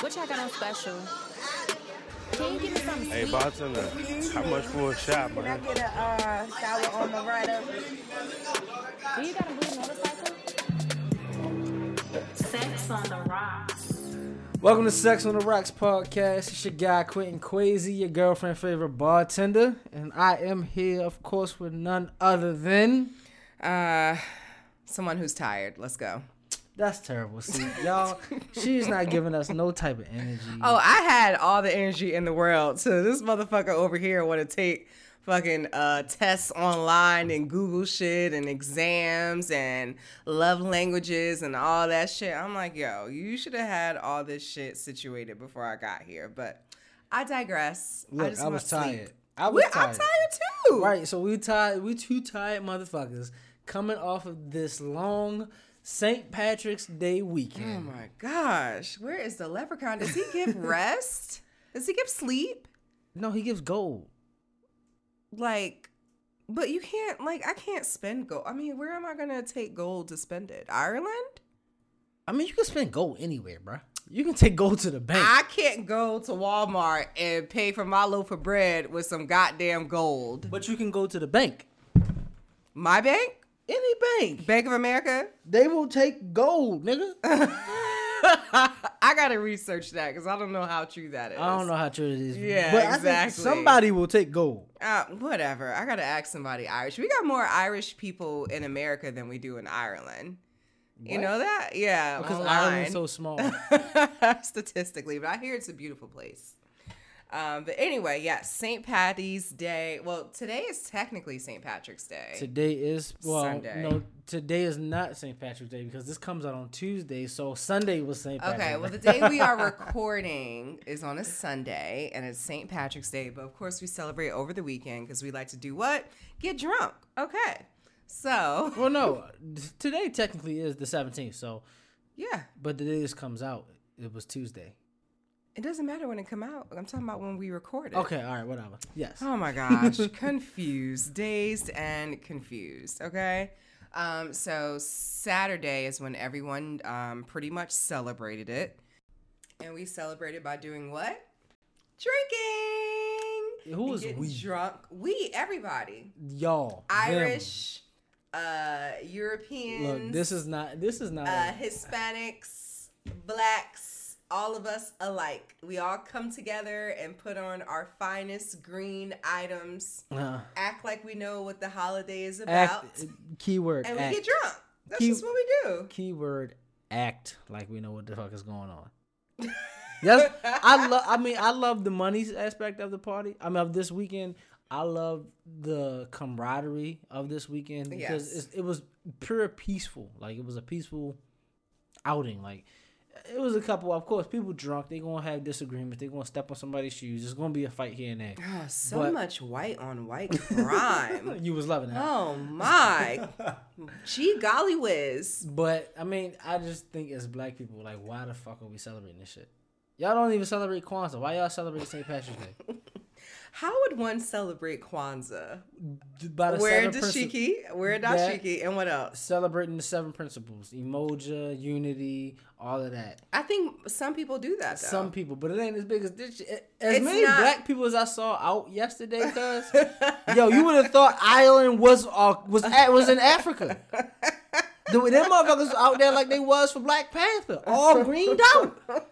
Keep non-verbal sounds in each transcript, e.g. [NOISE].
What y'all got on special? Can you give me something Hey, sweet? bartender, how much for a shot, Can I man? get a uh, sour on the right of Do you got a blue motorcycle? Sex on the rocks. Welcome to Sex on the Rocks podcast. It's your guy Quentin Quasi, your girlfriend favorite bartender, and I am here, of course, with none other than. Uh, someone who's tired. Let's go. That's terrible. See, y'all, she's not giving us no type of energy. Oh, I had all the energy in the world. So this motherfucker over here want to take fucking uh, tests online and Google shit and exams and love languages and all that shit. I'm like, yo, you should have had all this shit situated before I got here. But I digress. Look, I, just was want sleep. tired. I was We- tired. I'm tired too. Right, so we tired. We two tired motherfuckers coming off of this long St. Patrick's Day weekend. Oh my gosh, where is the leprechaun? Does he give [LAUGHS] rest? Does he give sleep? No, he gives gold. Like, but you can't. Like, I can't spend gold. I mean, where am I gonna take gold to spend it? Ireland? I mean, you can spend gold anywhere, bruh. You can take gold to the bank. I can't go to Walmart and pay for my loaf of bread with some goddamn gold. but you can go to the bank. My bank, Any bank. Bank of America. They will take gold, nigga. [LAUGHS] I gotta research that because I don't know how true that is. I don't know how true it is. Yeah, but I exactly. think somebody will take gold. Uh, whatever. I gotta ask somebody Irish. We got more Irish people in America than we do in Ireland. You know that? Yeah. Because online. Ireland's so small. [LAUGHS] statistically, but I hear it's a beautiful place. Um, but anyway, yes, St. Patty's Day. Well, today is technically St. Patrick's Day. today is well, Sunday. no, today is not St. Patrick's Day because this comes out on Tuesday. So Sunday was St. Patrick's. Okay, well, the day we are [LAUGHS] recording is on a Sunday, and it's St. Patrick's Day. But of course, we celebrate over the weekend because we like to do what? Get drunk. Okay, so [LAUGHS] well, no, today technically is the seventeenth. So, yeah, but the day this comes out, it was Tuesday. It doesn't matter when it come out. I'm talking about when we record it. Okay, all right, whatever. Yes. Oh my gosh, [LAUGHS] confused, dazed, and confused. Okay. Um, so Saturday is when everyone um, pretty much celebrated it. And we celebrated by doing what? Drinking. Who was we? Drunk. We, everybody. Y'all, them. Irish, uh, Europeans. Look, this is not. This is not. uh, Hispanics, blacks, all of us alike. We all come together and put on our finest green items, uh, act like we know what the holiday is about, act. Keyword. and we get drunk. That's Keep- just what we do. keyword act like we know what the fuck is going on. [LAUGHS] Yes, I love. I mean, I love the money aspect of the party. I mean, of this weekend, I love the camaraderie of this weekend because Yes. it's, it was pure peaceful. Like it was a peaceful outing. Like it was a couple. Of course, people drunk. They gonna have disagreements. They gonna step on somebody's shoes. It's gonna be a fight here and there. Oh, so But- much white on white [LAUGHS] crime. [LAUGHS] You was loving that. oh my, [LAUGHS] gee golly whiz. But I mean, I just think as black people, like, why the fuck are we celebrating this shit? Y'all don't even celebrate Kwanzaa. Why y'all celebrate St. Patrick's Day? How would one celebrate Kwanzaa? By the Wear dashiki, wear dashiki, and what else? Celebrating the seven principles: Umoja, unity, all of that. I think some people do that though. Some people, but it ain't as big as this. As It's many not- black people as I saw out yesterday, cuz [LAUGHS] yo, you would have thought Ireland was uh, was at, was in Africa. [LAUGHS] The, them motherfuckers out there like they was for Black Panther, all greened out. [LAUGHS]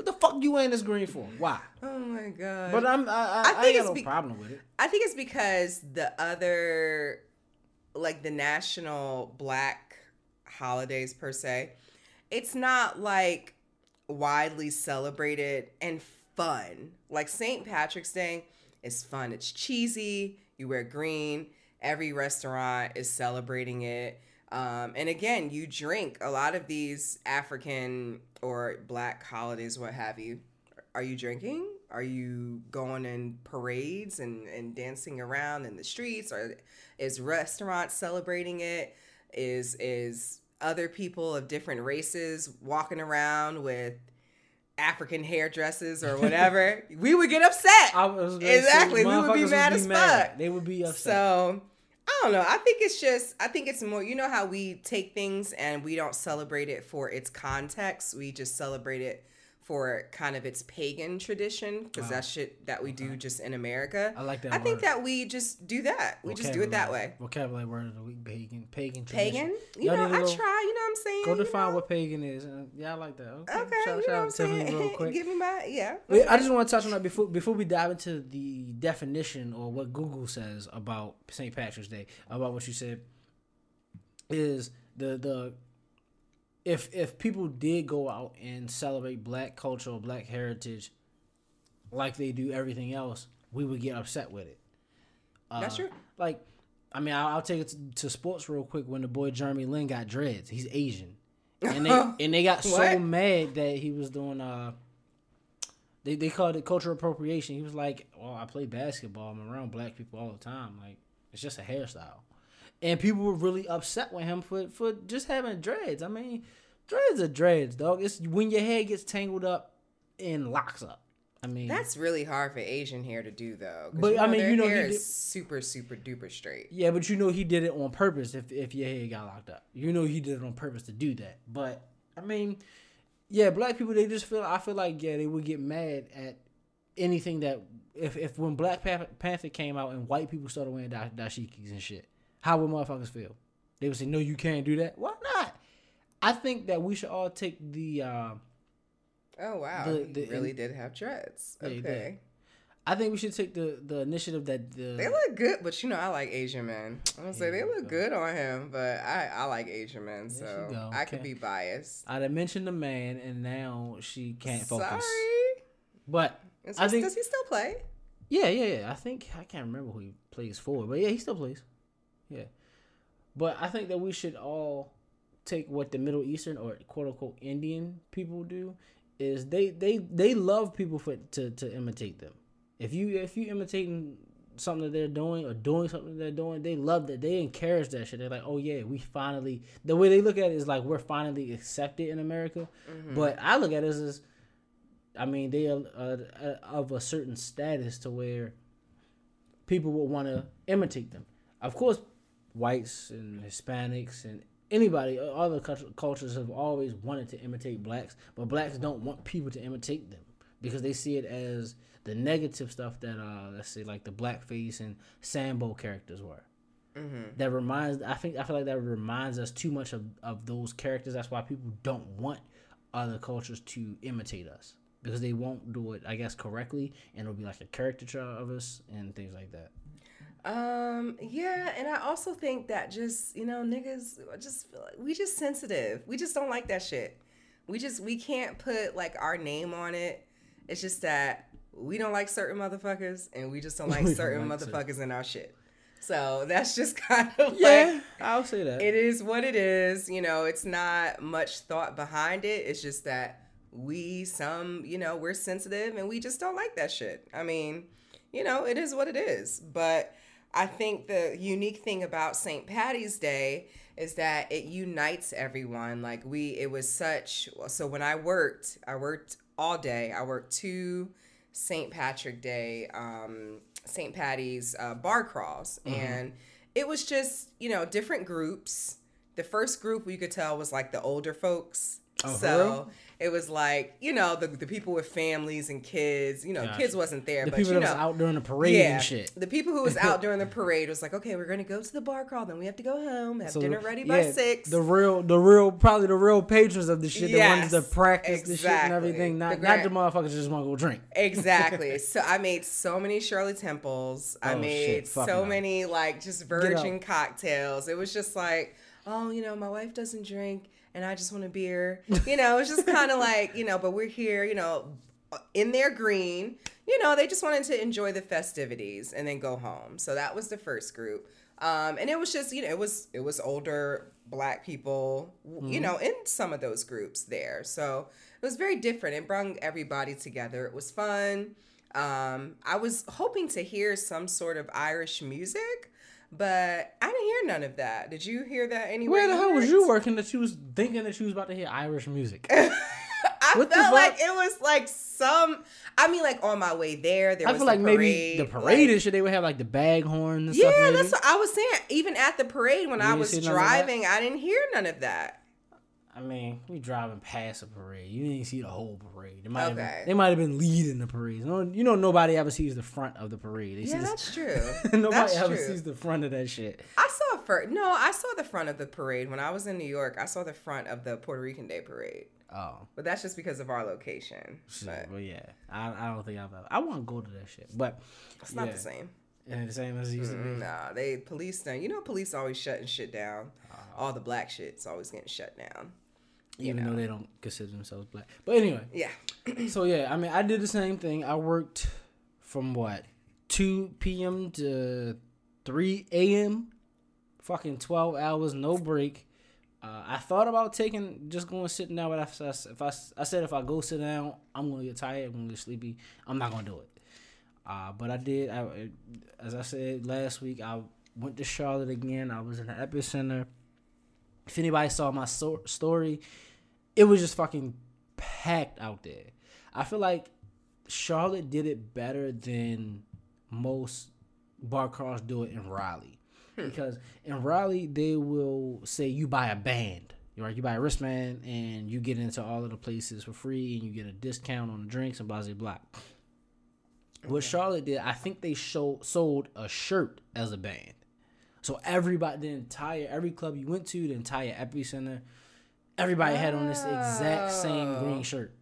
What the fuck you wearing this green for? Why? Oh my god. But I'm I, I, I I, think ain't it's no be- problem with it. I think it's because the other, like the national black holidays per se, it's not like widely celebrated and fun. Like St. Patrick's Day is fun. It's cheesy. You wear green. Every restaurant is celebrating it. Um, and again, you drink a lot of these African or black holidays, what have you. Are you drinking? Are you going in parades and, and dancing around in the streets? Or is restaurants celebrating it? Is is other people of different races walking around with African hairdresses or whatever? [LAUGHS] we would get upset. I was gonna say, exactly. We would be mad as fuck. They would be upset. So I don't know. I think it's just I think it's more you know how we take things and we don't celebrate it for its context. We just celebrate it for kind of its pagan tradition because that shit that we do just in America. I like that I think that we just do that. We just do it that way. Vocabulary word of the week: pagan, pagan, tradition. Pagan, you Y'all know, I go- try. You know what I'm saying? Go you define know? what pagan is. Uh, yeah, I like that. Okay, Okay, shout, you know out what to I'm Tiffany real saying? [LAUGHS] quick. Give me my yeah. Wait, I just want to touch on that before before we dive into the definition or what Google says about St. Patrick's Day, about what you said. Is the the if if people did go out and celebrate Black culture or Black heritage, like they do everything else, we would get upset with it. Uh, That's true. Like, I mean, I'll, I'll take it to, to sports real quick. When the boy Jeremy Lin got dreads, he's Asian, and they [LAUGHS] and they got so mad that he was doing uh. They, they called it cultural appropriation. He was like, "Well, I play basketball. I'm around black people all the time. Like, it's just a hairstyle." And people were really upset with him for for just having dreads. I mean, dreads are dreads, dog. It's when your hair gets tangled up and locks up. I mean, That's really hard for Asian hair to do though. But, I mean, you know, hair he is did- super, super duper straight. Yeah, but you know he did it on purpose. If if your hair got locked up, you know he did it on purpose to do that. But I mean, yeah, black people they just feel. I feel like yeah, they would get mad at anything that if if when Black Panther came out and white people started wearing da- dashikis and shit, how would motherfuckers feel? They would say, no, you can't do that. Why not? I think that we should all take the. Uh, Oh wow, The- he the- really did have dreads. Yeah. Okay, I think we should take the the initiative that the. they look good, but you know I like Asian men. I'm gonna say they look go. good on him, but I I like Asian men, so I could be biased. I'd have mentioned the man, and now she can't focus. Sorry. But I think does he still play? Yeah, yeah, yeah. I think I can't remember who he plays for, but yeah, he still plays. Yeah, but I think that we should all take what the Middle Eastern or quote unquote Indian people do is they they they love people for to to imitate them. If you if you imitating something that they're doing or doing something they're doing, they love that. They encourage that shit. They're like, oh yeah, we finally. The way they look at it is like we're finally accepted in America. But I look at it as, I mean, they are uh, uh, of a certain status to where people will want to imitate them. Of course, whites and Hispanics and anybody, uh, other cultures have always wanted to imitate blacks, but blacks don't want people to imitate them because they see it as the negative stuff that, uh, let's say, like the blackface and Sambo characters were. That reminds, I think, I feel like that reminds us too much of, of those characters. That's why people don't want other cultures to imitate us because they won't do it, I guess, correctly, and it'll be like a caricature of us and things like that. Um, yeah, and I also think that just, you know, niggas just feel like we just sensitive. We just don't like that shit. We just we can't put like our name on it. It's just that we don't like certain motherfuckers and we just don't [LAUGHS] like We don't certain like certain- motherfuckers in our shit. So that's just [LAUGHS] kind of like I'll say that. it is what it is. You know, it's not much thought behind it. It's just that we, some, you know, we're sensitive and we just don't like that shit. I mean, you know, it is what it is. But I think the unique thing about St. Patty's Day is that it unites everyone. Like we, it was such. So when I worked, I worked all day. I worked two St. Patrick Day, um, St. Patty's uh, bar crawls, and it was just you know different groups. The first group you could tell was like the older folks. Oh, so? It was like you know the the people with families and kids. You know, Gotcha. kids wasn't there, the but people you that know, was out during the parade yeah, and shit. the people who was [LAUGHS] out during the parade was like, okay, we're gonna go to the bar crawl, then we have to go home, have So, dinner ready by six. The real, the real, probably the real patrons of the shit, the ones that Yes, practice the shit and everything, not The not the motherfuckers just want to go drink. Exactly. [LAUGHS] so I made so many Shirley Temples. I Oh, made shit. So no. many like just virgin cocktails. It was just like, oh, you know, my wife doesn't drink and I just want a beer. You know, it's just kind of [LAUGHS] like, you know, but we're here, you know, in their green. You know, they just wanted to enjoy the festivities and then go home. So that was the first group. Um, and it was just, you know, it was it was older black people, you know, in some of those groups there. So it was very different. It brought everybody together. It was fun. Um, I was hoping to hear some sort of Irish music, but I didn't hear none of that. Did you hear that anywhere? Where the hell was you working that you was thinking that you was about to hear Irish music? [LAUGHS] I What felt like it was like some. I mean, like on my way there, there I was feel like maybe the parade like- and shit they would have like the bag horns yeah, stuff. that's what I was saying. Even at the parade when You I was see none of that? driving, I didn't hear none of that. I mean, we driving past a parade. You didn't see the whole parade. They might have Okay. been, they might have been leading the parade. No, you know, nobody ever sees the front of the parade. They Yeah, that's true. [LAUGHS] nobody that's ever true. sees the front of that shit. I saw first. No, I saw the front of the parade when I was in New York. I saw the front of the Puerto Rican Day parade, Oh, but that's just because of our location. But Well, yeah, I, I don't think I've ever. I want to go to that shit, but it's not yeah. the same. It ain't the same as it used to be. Nah, they police done. You know, police always shutting shit down. Uh-huh. All the black shit's always getting shut down. Even know. though they don't consider themselves black. But anyway, Yeah. [CLEARS THROAT] so yeah, I mean, I did the same thing. I worked from what 2 p.m. to 3 a.m. Fucking 12 hours, no break. Uh, I thought about taking just going sitting down, but I, I, if I, I said if I go sit down, I'm gonna get tired, I'm gonna get sleepy. I'm not gonna do it. Uh, but I did. I, as I said last week, I went to Charlotte again. I was in the epicenter. If anybody saw my so- story, it was just fucking packed out there. I feel like Charlotte did it better than most bar crawls do it in Raleigh. Hmm. Because in Raleigh, they will say you buy a band, right? You buy a wristband and you get into all of the places for free and you get a discount on the drinks and blah, blah, blah. What Charlotte did, I think they show, sold a shirt as a band. So everybody, the entire, every club you went to, the entire epicenter, everybody had on this exact same oh. green shirt.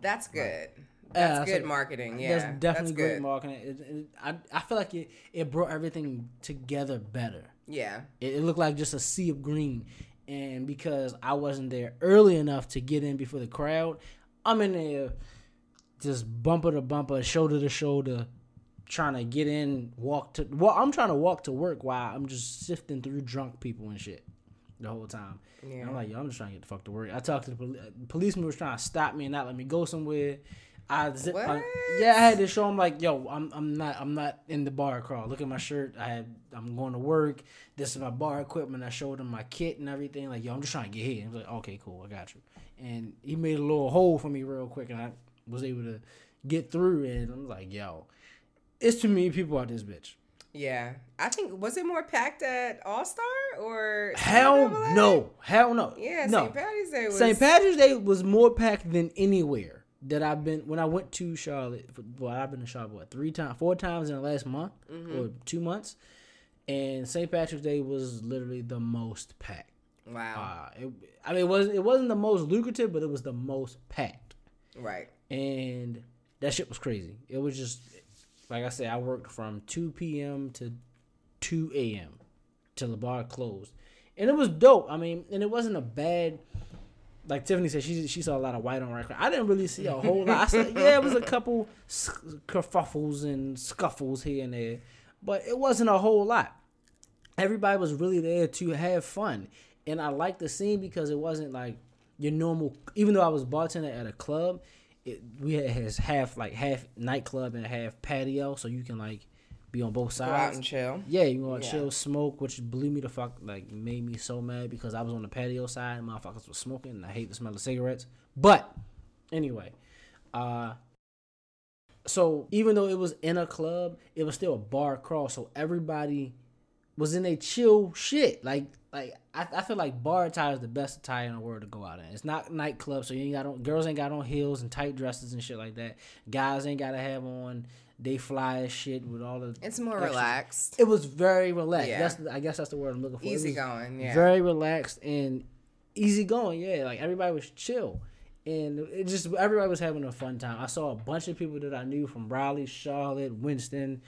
That's good. That's that's good marketing. Yeah. That's definitely good. great marketing. It, it, I, I feel like it, it brought everything together better. Yeah. It, it looked like just a sea of green. And because I wasn't there early enough to get in before the crowd, I'm in there just bumper to bumper, shoulder to shoulder, trying to get in, walk to. Well, I'm trying to walk to work while I'm just sifting through drunk people and shit the whole time. And Yeah. I'm like, yo, I'm just trying to get the fuck to work. I talked to the poli- uh, policeman was trying to stop me and not let me go somewhere. I zip, I- yeah, I had to show him like, yo, I'm I'm not I'm not in the bar crawl. Look at my shirt. I had I'm going to work. This is my bar equipment. I showed him my kit and everything. Like, yo, I'm just trying to get here. He was like, okay, cool, I got you. And he made a little hole for me real quick, and I was able to get through. And I'm like, yo, it's too many people out this bitch. Yeah. I think was it more packed at All Star or Hell no, hell no. Yeah, no. St. Patty's Day was St. Patrick's Day was more packed than anywhere that I've been when I went to Charlotte. Well, I've been to Charlotte what three times, four times in the last month Mm-hmm. or two months, and St. Patrick's Day was literally the most packed. Wow. Uh, it, I mean, it wasn't it wasn't the most lucrative, but it was the most packed, right. and that shit was crazy. It was just like I said, I worked from two p.m. to two a.m. till the bar closed, and it was dope. I mean, and it wasn't a bad. Like Tiffany said, she she saw a lot of white on right. I didn't really see a whole lot. I said, yeah, it was a couple kerfuffles and scuffles here and there, but it wasn't a whole lot. Everybody was really there to have fun, and I liked the scene because it wasn't like your normal. Even though I was bartender at a club, it, we had has half like half nightclub and half patio, so you can like be on both Go out sides. and chill. Yeah, you want to Yeah. chill, smoke, which blew me the fuck like made me so mad because I was on the patio side and motherfuckers was smoking and I hate the smell of cigarettes. But anyway, uh so even though it was in a club, it was still a bar crawl, so everybody was in a chill shit. Like like I, I feel like bar attire is the best attire in the world to go out in. It's not nightclub, so you ain't got on girls ain't got on heels and tight dresses and shit like that. Guys ain't gotta have on they fly as shit with all the It's more extra- relaxed. it was very relaxed. Yeah. That's I guess that's the word I'm looking for. Easy going, yeah. Very relaxed and easy going. Yeah, like everybody was chill, and it just everybody was having a fun time. I saw a bunch of people that I knew from Raleigh, Charlotte, Winston.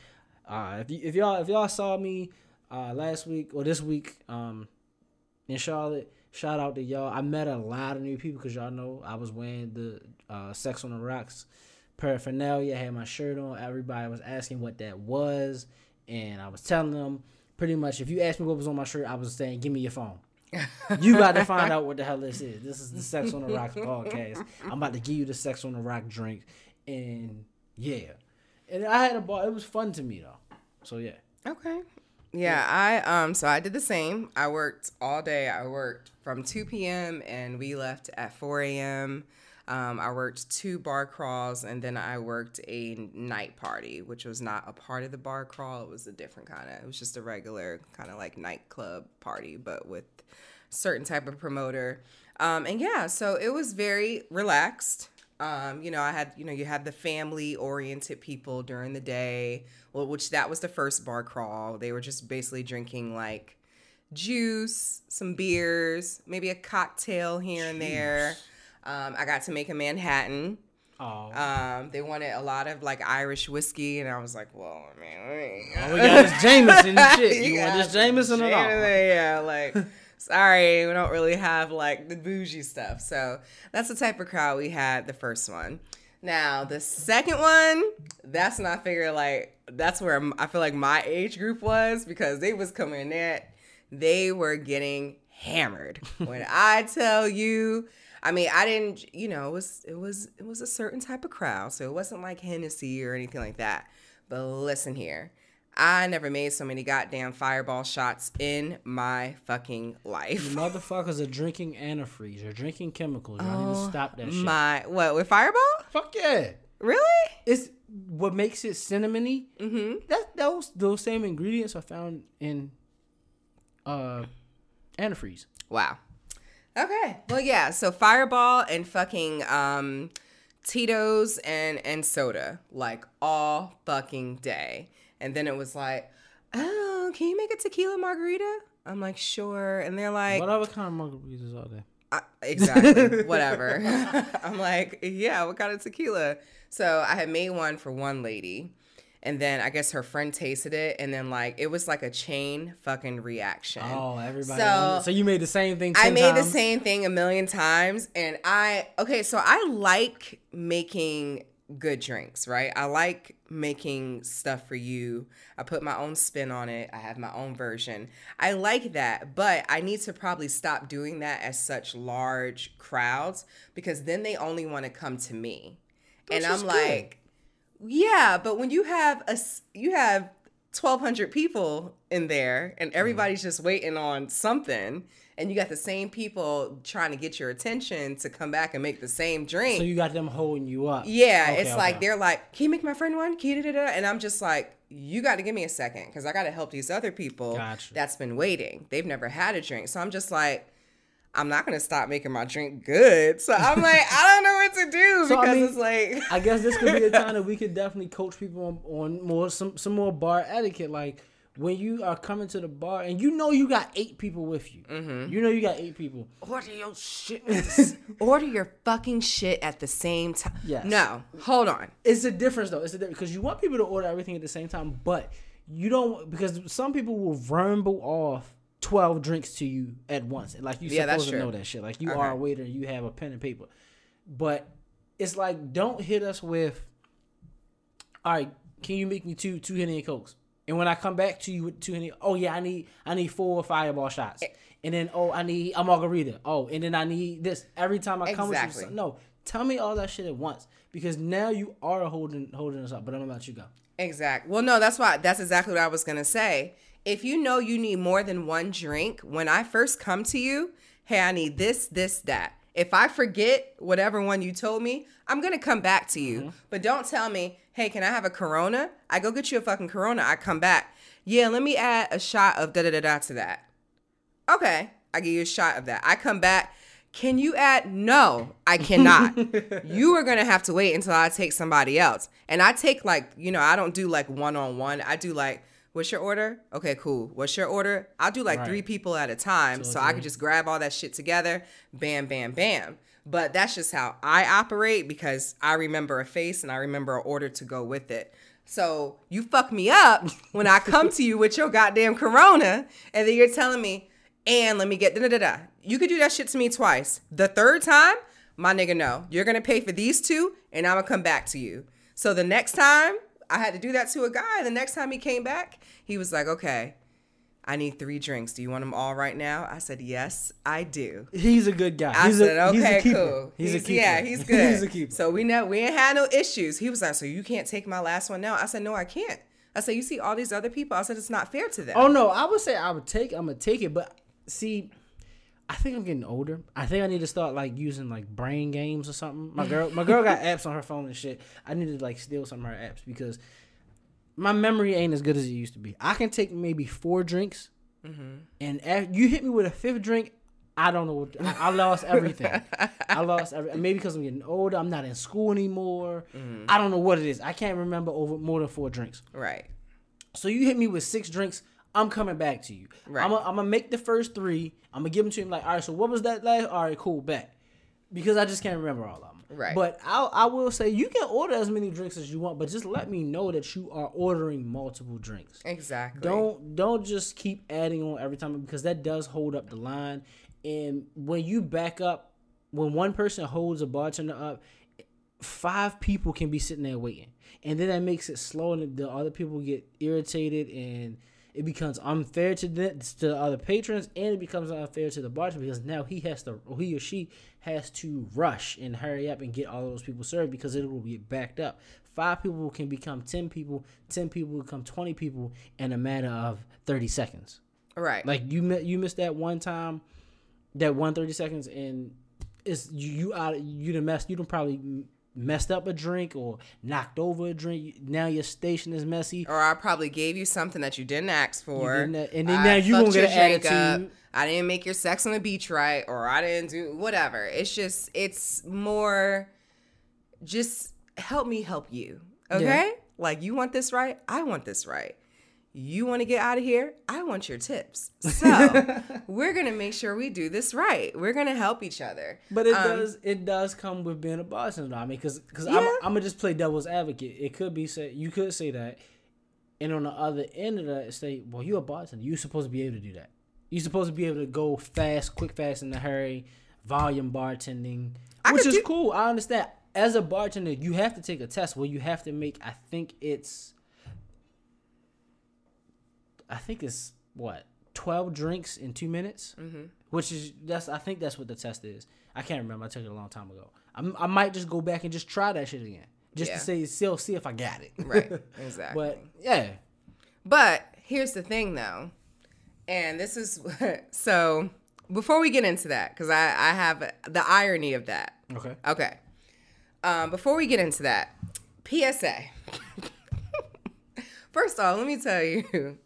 Uh, if you, if y'all if y'all saw me uh, last week or this week um, in Charlotte, shout out to y'all. I met a lot of new people because y'all know I was wearing the uh, Sex on the Rocks paraphernalia. I had my shirt on. Everybody was asking what that was, and I was telling them pretty much if you asked me what was on my shirt, I was saying, "Give me your phone." you got to find out what the hell this is. This is the Sex on the Rocks [LAUGHS] podcast. I'm about to give you the Sex on the Rock drink, and yeah, and I had a ball. It was fun to me though. So yeah. Okay. Yeah, I um so I did the same. I worked all day. I worked from 2 p.m. and we left at 4 a.m. Um, I worked two bar crawls and then I worked a night party, which was not a part of the bar crawl. It was a different kind of. It was just a regular kind of like nightclub party, but with certain type of promoter. Um, and yeah, so it was very relaxed. Um, you know, I had, you know, you had the family oriented people during the day, well, which that was the first bar crawl. They were just basically drinking like juice, some beers, maybe a cocktail here and there. Um, I got to make a Manhattan. Oh, Um, they wanted a lot of like Irish whiskey, and I was like, well, I mean, I all we got is Jameson and [LAUGHS] shit. You want this Jameson or not? Jameson, Yeah, like, [LAUGHS] sorry, we don't really have like the bougie stuff. So that's the type of crowd we had the first one. Now the second one, that's when I figure like that's where I feel like my age group was because they was coming in, they were getting hammered. [LAUGHS] when I tell you, I mean, I didn't, you know, it was it was it was a certain type of crowd, so it wasn't like Hennessy or anything like that. But listen here, I never made so many goddamn fireball shots in my fucking life. You motherfuckers are drinking antifreeze. You're drinking chemicals. Y'all need to stop that shit. Oh My what with fireball? Fuck yeah. Really? It's what makes it cinnamony. Mm-hmm. That those those same ingredients are found in uh antifreeze. Wow. Okay. Well, yeah. So Fireball and fucking um, Tito's and and soda like all fucking day, and then it was like, oh, can you make a tequila margarita? I'm like, sure. And they're like, what other kind of margaritas are there? I- uh, exactly, [LAUGHS] whatever. [LAUGHS] I'm like, yeah, what kind of tequila? So I had made one for one lady, and then I guess her friend tasted it, and then like it was like a chain fucking reaction. Oh, everybody. So- so you made the same thing. I made the same thing a million times, and I okay. So I like making good drinks, right? I like making stuff for you. I put my own spin on it. I have my own version. I like that, but I need to probably stop doing that at such large crowds because then they only want to come to me, and Which is I'm good. like, yeah, but when you have a you have 1200 people in there and everybody's just waiting on something and you got the same people trying to get your attention to come back and make the same drink. So you got them holding you up. yeah, Okay, it's okay. like they're like, "Can you make my friend one?" Can da-da-da?" And I'm just like, "You got to give me a second because I got to help these other people Gotcha. that's been waiting. They've never had a drink." So I'm just like, "I'm not gonna stop making my drink good." So I'm like, I don't know what to do [LAUGHS] So, I because mean, it's like, I guess this could be a [LAUGHS] time that we could definitely coach people on, on more some some more bar etiquette. Like when you are coming to the bar and you know you got eight people with you. Mm-hmm. You know you got eight people. order your shit. at the s- [LAUGHS] order your fucking shit at the same time. Yes. No, hold on. It's a difference though. It's a difference because you want people to order everything at the same time, but you don't because some people will ramble off. 12 drinks to you at once. Like you Yeah, that's supposed to true. know that shit. Like you Okay. are a waiter, and you have a pen and paper. But it's like don't hit us with all right, can you make me two two Henny and Cokes? And when I come back to you with two Henny, oh yeah, I need I need four fireball shots. Eh. And then oh I need a margarita. Oh, and then I need this. Every time I come Exactly. with you, no, tell me all that shit at once. Because now you are holding holding us up, but I'm gonna let you go. Exact. Well, no, that's why. That's exactly what I was gonna say. If you know you need more than one drink, when I first come to you, hey, I need this, this, that. If I forget whatever one you told me, I'm gonna come back to you. Mm-hmm. But don't tell me, hey, can I have a Corona? I go get you a fucking Corona. I come back. Yeah, let me add a shot of da da da da to that. Okay, I give you a shot of that. I come back. Can you add? No, I cannot. [LAUGHS] you are gonna have to wait until I take somebody else. And I take like, you know, I don't do like one on one. I do like, what's your order? Okay, cool. What's your order? I'll do like Right. three people at a time, so, I can just grab all that shit together. Bam, bam, bam. But that's just how I operate because I remember a face and I remember an order to go with it. So you fuck me up [LAUGHS] when I come to you with your goddamn corona, and then you're telling me, and let me get da da da da. You could do that shit to me twice. The third time, my nigga, no. You're gonna pay for these two, and I'm gonna come back to you. So the next time I had to do that to a guy, the next time he came back, he was like, okay, I need three drinks. Do you want them all right now? I said, yes, I do. He's a good guy. I he's said, a, okay, he's a cool. He's, a keeper. Yeah, he's good. [LAUGHS] he's a keeper. So we know we ain't had no issues. He was like, so you can't take my last one now. I said, no, I can't. I said, you see all these other people. I said, it's not fair to them. Oh no, I would say I would take. I'm gonna take it, but see, I think I'm getting older. I think I need to start like using like brain games or something. My girl, my girl got [LAUGHS] apps on her phone and shit. I need to like steal some of her apps because my memory ain't as good as it used to be. I can take maybe four drinks, Mm-hmm. and you hit me with a fifth drink, I don't know. What, I, I lost everything. I lost every, maybe because I'm getting older. I'm not in school anymore. Mm-hmm. I don't know what it is. I can't remember over more than four drinks. Right. So you hit me with six drinks. I'm coming back to you. Right. I'm gonna make the first three. I'm gonna give them to him. Like, all right. So what was that last? All right, cool. back. Because I just can't remember all. Right. But I I will say you can order as many drinks as you want, but just let me know that you are ordering multiple drinks. Exactly. Don't don't just keep adding on every time because that does hold up the line. And when you back up, when one person holds a bartender up, five people can be sitting there waiting, and then that makes it slow, and the other people get irritated, and it becomes unfair to the to the other patrons, and it becomes unfair to the bartender because now he has to, or he or she has to rush and hurry up and get all those people served because it will be backed up. Five people can become ten people, ten people become twenty people in a matter of thirty seconds. Right. Like you you missed that one time, that one thirty seconds, and it's you, you out you done messed you done probably messed up a drink or knocked over a drink. Now your station is messy. or I probably gave you something that you didn't ask for. didn't and then I now you gonna get an drink up, attitude. I didn't make your sex on the beach right, or I didn't do whatever. It's just, it's more, just help me help you. Okay? Yeah. Like you want this right, I want this right. You want to get out of here? I want your tips. So [LAUGHS] we're gonna make sure we do this right. We're gonna help each other. But it Um, does it does come with being a boss, bartender. I mean, because because I'm, I'm gonna just play devil's advocate. It could be say you could say that, and on the other end of that, say, well, you're a bartender. You're supposed to be able to do that. You're supposed to be able to go fast, quick, fast in a hurry, volume bartending, I which is do- cool. I understand. As a bartender, you have to take a test where you have to make. I think it's. I think it's what twelve drinks in two minutes, mm-hmm. which is that's I think that's what the test is. I can't remember. I took it a long time ago. I'm, I might just go back and just try that shit again, just Yeah. to say still see if I got it. Right, [LAUGHS] exactly. but yeah, But here's the thing, though, and this is [LAUGHS] so. Before we get into that, because I I have the irony of that. okay. Okay. Um, before we get into that, PSA. [LAUGHS] First off, let me tell you,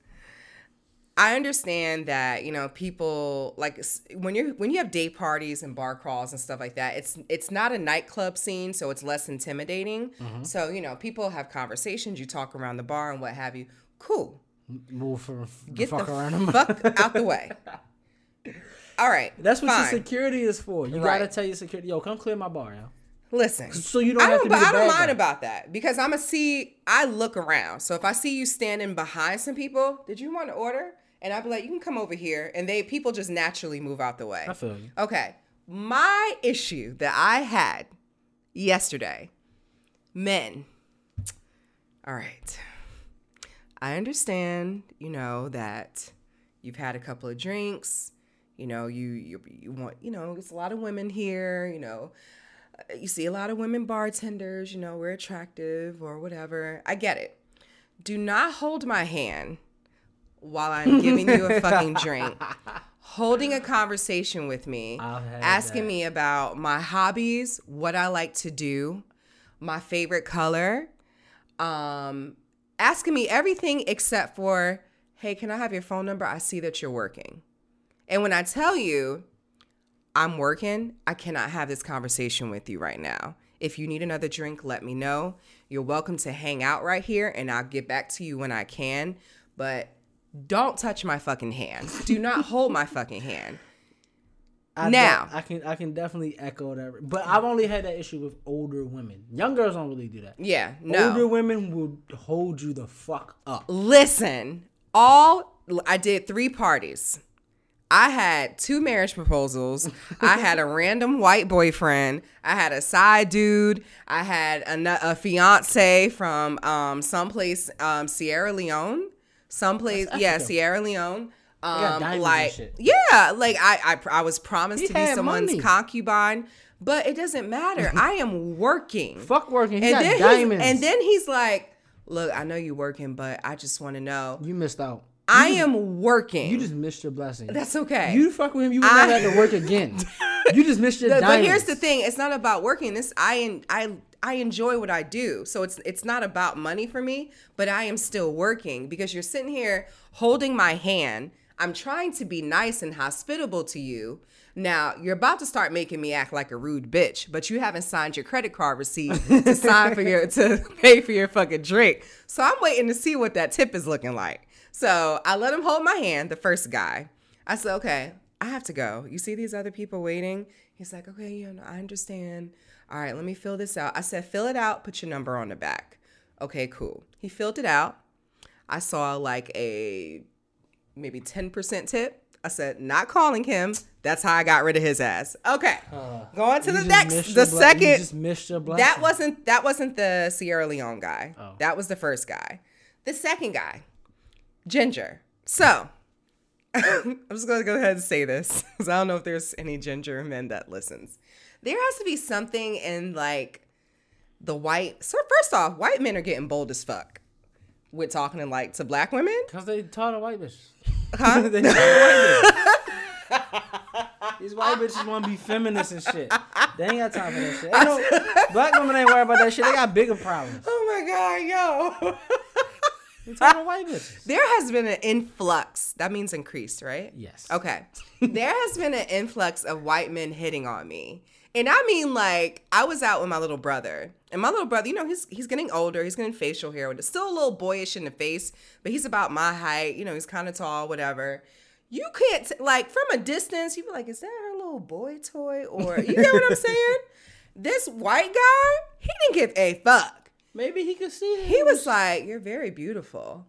I understand that you know people like when you're when you have day parties and bar crawls and stuff like that. It's it's not a nightclub scene, so it's less intimidating. So you know people have conversations, you talk around the bar and what have you. Cool. Move for Get the fuck the around them. fuck out the way. [LAUGHS] All right. That's what fine. your security is for. You Right. gotta tell your security, yo, come clear my bar, yo. Listen. So you don't I don't, to be I don't mind guy. about that because I'm a see. I look around. So if I see you standing behind some people, did you want to order? And I'd be like, you can come over here, and they people just naturally move out the way. I feel you. Okay, my issue that I had yesterday, men. All right, I understand. You know that you've had a couple of drinks. You know you you you want you know it's a lot of women here. You know you see a lot of women bartenders, you know, we're attractive or whatever. I get it. Do not hold my hand while I'm giving you a fucking drink. [LAUGHS] Holding a conversation with me, asking that. me about my hobbies, what I like to do, my favorite color, um, asking me everything except for, hey, can I have your phone number? I see that you're working. And when I tell you, I'm working. I cannot have this conversation with you right now. If you need another drink, let me know. You're welcome to hang out right here and I'll get back to you when I can. But don't touch my fucking hand. Do not hold my fucking hand. I Now. de- I can I can definitely echo that, but I've only had that issue with older women. Young girls don't really do that. Yeah, no. Older women will hold you the fuck up. Listen, all I did three parties. I had two marriage proposals. [LAUGHS] I had a random white boyfriend. I had a side dude. I had a, a fiance from um, someplace, um, Sierra Leone. Someplace, yeah, Sierra Leone. Um, like, yeah, like I, I, I was promised He to be someone's money. concubine, but it doesn't matter. [LAUGHS] I am working Fuck working. He and got then diamonds. he's, and then he's like, "Look, I know you're working, but I just want to know you missed out. I am working." You just missed your blessing. That's okay. You fuck with him, you would I- never have to work again. [LAUGHS] you just missed your but, diamonds. but here's the thing: it's not about working. This I I I enjoy what I do, so it's it's not about money for me. But I am still working because you're sitting here holding my hand. I'm trying to be nice and hospitable to you. Now, you're about to start making me act like a rude bitch, but you haven't signed your credit card receipt to sign for your to [LAUGHS] pay for your fucking drink. So I'm waiting to see what that tip is looking like. So I let him hold my hand, the first guy. I said, okay, I have to go. You see these other people waiting? He's like, okay, you know, I understand. All right, let me fill this out. I said, fill it out, put your number on the back. Okay, cool. He filled it out. I saw like a maybe 10% tip. I said, not calling him. That's how I got rid of his ass. Okay. Going to Uh, the next the your bla- you second just missed your that wasn't that wasn't the Sierra Leone guy. Oh. That was the first guy. The second guy, Ginger. So [LAUGHS] I'm just gonna go ahead and say this because I don't know if there's any ginger men that listens. There has to be something in like the white. So first off, white men are getting bold as fuck with talking to like to black women. Cause they taught the white bitches. Huh? [LAUGHS] they [LAUGHS] white bitches. [LAUGHS] These white bitches want to be feminists and shit. They ain't got time for that shit. No, black women ain't worried about that shit. They got bigger problems. Oh my god, yo. They taught the white bitches. There has been an influx. That means increased, right? Yes. Okay. there has been an influx of white men hitting on me. And I mean like I was out with my little brother. And my little brother, you know, he's he's getting older, he's getting facial hair, it's still a little boyish in the face, but he's about my height, you know, he's kind of tall, whatever. You can't t- like from a distance, You'd be like, is that her little boy toy? Or you get what I'm [LAUGHS] saying? This white guy, he didn't give a fuck Maybe he could see that. he was like, "You're very beautiful,"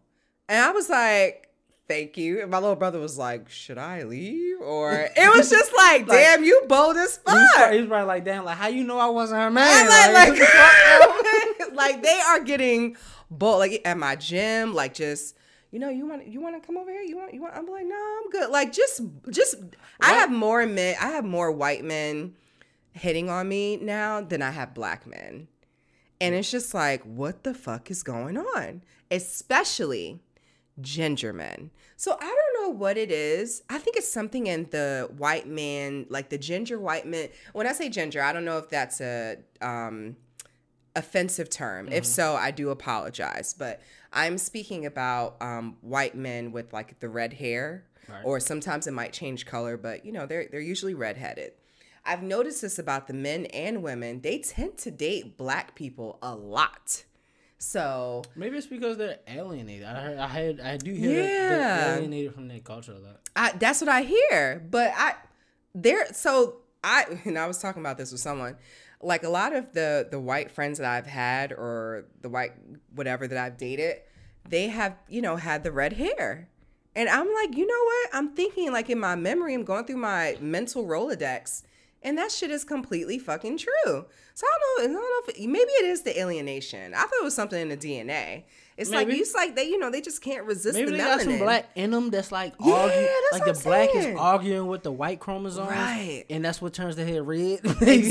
and I was like, "Thank you." And my little brother was like, "Should I leave?" Or [LAUGHS] it was just like, "Damn, you bold as He was, probably, fuck." he was probably like, damn, like, how you know I wasn't her man? Like, what like, [LAUGHS] like they are getting bold. Like at my gym, like just. You know, you want you want to come over here? You want you want? I'm like, no, I'm good. Like, just just, I have more men. I have more white men hitting on me now than I have black men. And mm. it's just like, what the fuck is going on? Especially ginger men. So I don't know what it is. I think it's something in the white man, like the ginger white man. When I say ginger, I don't know if that's a um offensive term. If so, I do apologize. But I'm speaking about um, white men with like the red hair, Right. or sometimes it might change color, but you know they're they're usually redheaded. I've noticed this about the men and women. They tend to date black people a lot. So Maybe it's because they're alienated. I heard, I had, I do hear that Yeah. they're alienated from their culture a lot. I, that's what I hear. But I there so I [LAUGHS] and I was talking about this with someone. Like a lot of the the white friends that I've had or the white whatever that I've dated, they have, you know, had the red hair. And I'm like, you know what? I'm thinking like in my memory, I'm going through my mental Rolodex, and that shit is completely fucking true. So I don't know. I don't know if maybe it is the alienation. I thought it was something in the DNA. It's like Maybe. it's like they, you know, they just can't resist Maybe the they melanin. got some black in them that's like Yeah, arguing, that's like the I'm black saying. is arguing with the white chromosomes, Right. And that's what turns the hair red.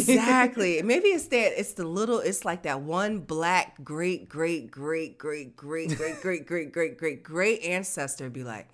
exactly. Maybe it's that it's the little it's like that one black great great great great great great great great great great great ancestor be like,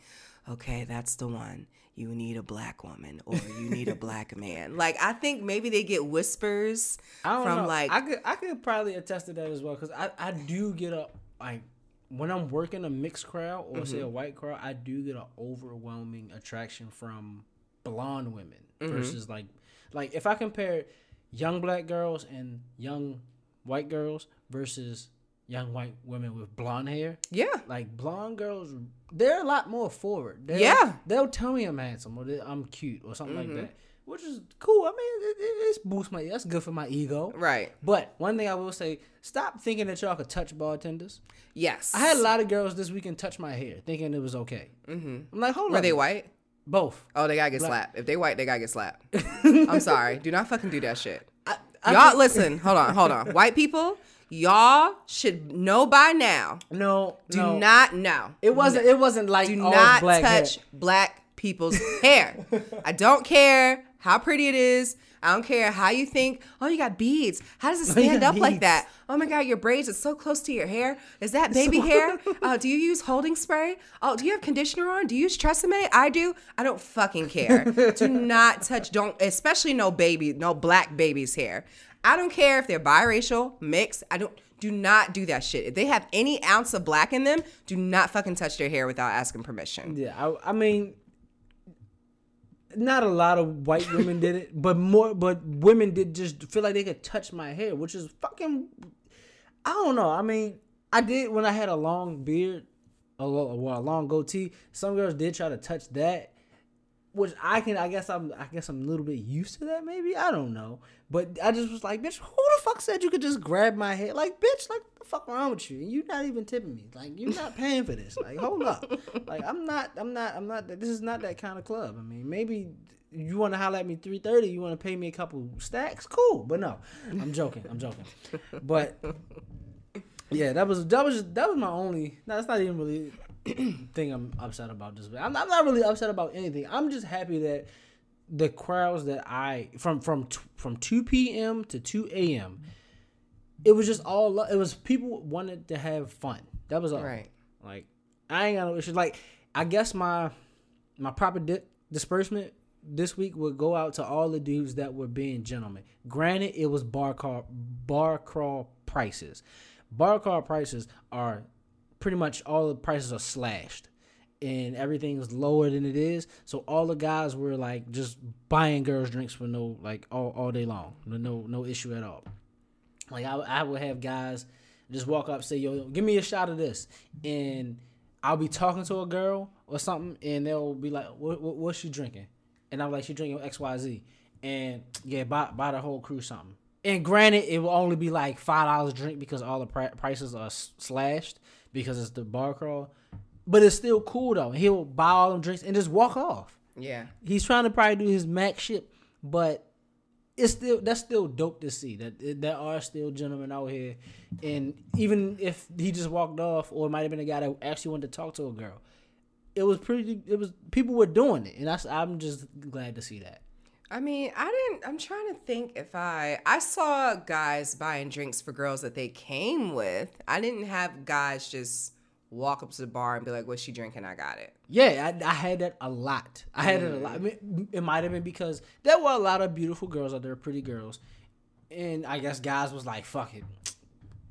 okay, that's the one. You need a black woman or you need a black man. Like I think maybe they get whispers from know. like I could I could probably attest to that as well because I I do get a like when I'm working a mixed crowd or say Mm-hmm. a white crowd, I do get an overwhelming attraction from blonde women Mm-hmm. versus like like if I compare young black girls and young white girls versus young white women with blonde hair. yeah. Like blonde girls, they're a lot more forward. They'll, Yeah. they'll tell me I'm handsome or I'm cute or something Mm-hmm. like that, which is cool. I mean, it, it, it's boost my. That's good for my ego. Right. But one thing I will say, stop thinking that y'all could touch bartenders. Yes. I had a lot of girls this weekend touch my hair, thinking it was okay. Mm-hmm. I'm like, hold Were on. Were they white? Both. Oh, they gotta get Black. slapped. If they white, they gotta get slapped. [LAUGHS] I'm sorry. Do not fucking do that shit. I, I y'all listen, hold on, hold on. [LAUGHS] White people, y'all should know by now. No, Do no. not know. It wasn't. It wasn't like Do all not black hair. touch black people's hair. [LAUGHS] I don't care how pretty it is. I don't care how you think. Oh, you got beads. How does it [LAUGHS] stand got up like that? Oh my God, your braids are so close to your hair. Is that baby hair? [LAUGHS] Uh, do you use holding spray? Oh, do you have conditioner on? Do you use Tresemme? I do. I don't fucking care. do not touch. Don't, especially no baby, no black baby's hair. I don't care if they're biracial, mixed. I don't. Do not do that shit. If they have any ounce of black in them, do not fucking touch their hair without asking permission. Yeah, I, I mean, not a lot of white women did it, but more, but women did just feel like they could touch my hair, which is fucking. I don't know. I mean, I did when I had a long beard, a, well, a long goatee. Some girls did try to touch that, which I can. I guess I'm. I guess I'm a little bit used to that. Maybe I don't know. But I just was like, bitch, who the fuck said you could just grab my hair? Like, bitch, like, what the fuck wrong with you? And you not even tipping me. Like, you're not paying for this. Like, hold up. Like, I'm not. I'm not. I'm not. This is not that kind of club. I mean, maybe. You want to holler at me three thirty? You want to pay me a couple stacks? Cool, but no, I'm joking. I'm joking. But yeah, that was that was that was my only. No, that's not even really [CLEARS THROAT] thing I'm upset about. Just I'm, I'm not really upset about anything. I'm just happy that the crowds that I from from t- from 2 p.m. to 2 a.m. It was just all it was people wanted to have fun. That was all. Right. Like I ain't got no issues. Like I guess my my proper di- disbursement this week would go out to all the dudes that were being gentlemen. Granted, it was bar car bar crawl prices. Bar crawl prices are pretty much all the prices are slashed and everything's lower than it is. So all the guys were like just buying girls drinks for no like all, all day long. No no issue at all. Like I, I would have guys just walk up say yo give me a shot of this and I'll be talking to a girl or something and they'll be like what, what what's she drinking and I'm like she drinking X Y Z and yeah buy buy the whole crew something and granted it will only be like five dollars a drink because all the pri- prices are slashed because it's the bar crawl but it's still cool though he'll buy all them drinks and just walk off Yeah. he's trying to probably do his max shit, but it's still that's still dope to see that there are still gentlemen out here, and even if he just walked off, or it might have been a guy that actually wanted to talk to a girl, it was pretty. It was people were doing it, and that's I'm just glad to see that. I mean, I didn't. I'm trying to think if I I saw guys buying drinks for girls that they came with. I didn't have guys just walk up to the bar and be like, "What's she drinking? I got it." Yeah, I, I had that a lot. I had it a lot. I mm. mean, it might have been because there were a lot of beautiful girls out there, pretty girls, and I guess guys was like, "Fuck it,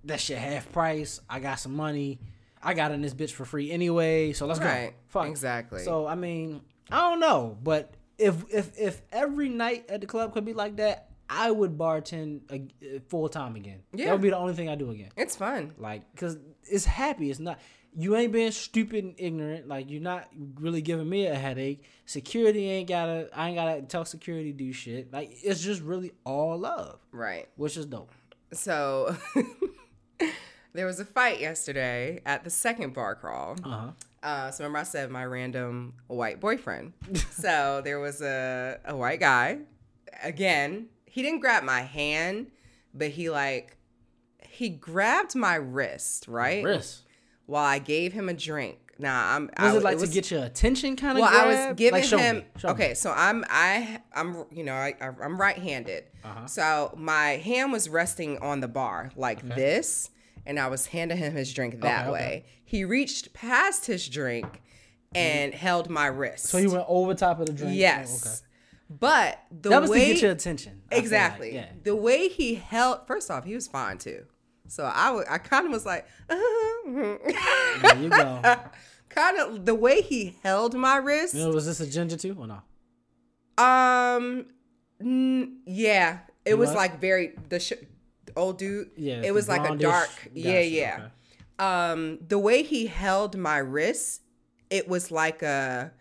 that shit half price. I got some money. I got in this bitch for free anyway, so let's Right, go." Fuck exactly. So I mean, I don't know, but if if if every night at the club could be like that, I would bartend a, full time again. Yeah. that would be the only thing I do again. It's fun. Like, cause it's happy. It's not. You ain't being stupid and ignorant. Like you're not really giving me a headache. Security ain't gotta. I ain't gotta tell security do shit. Like it's just really all love, Right. which is dope. So [LAUGHS] there was a fight yesterday at the second bar crawl. Uh huh. Uh, so remember I said my random white boyfriend. [LAUGHS] so there was a, a white guy. Again, he didn't grab my hand, but he like he grabbed my wrist, right? Wrist. While I gave him a drink. Now I'm Was I, it like was- to get your attention, kind of? well, I was giving like, him. Me, show me. okay, so I'm I I'm you know I I'm right-handed. Uh-huh. So my hand was resting on the bar like this, and I was handing him his drink that Okay, okay. He reached past his drink and held my wrist. So he went over top of the drink. Oh, Yes. okay. But the That was way to get your attention. I feel like, exactly Yeah. the way he held. First off, he was fine too. So I wa- I kind of was like, [LAUGHS] There you go. [LAUGHS] kind of the way he held my wrist. You know, was this a ginger too or no? Um, n- yeah, it was what? like very the sh- old dude. Yeah, it was like a dark. Yeah, yeah. okay. Um, the way he held my wrist, it was like a.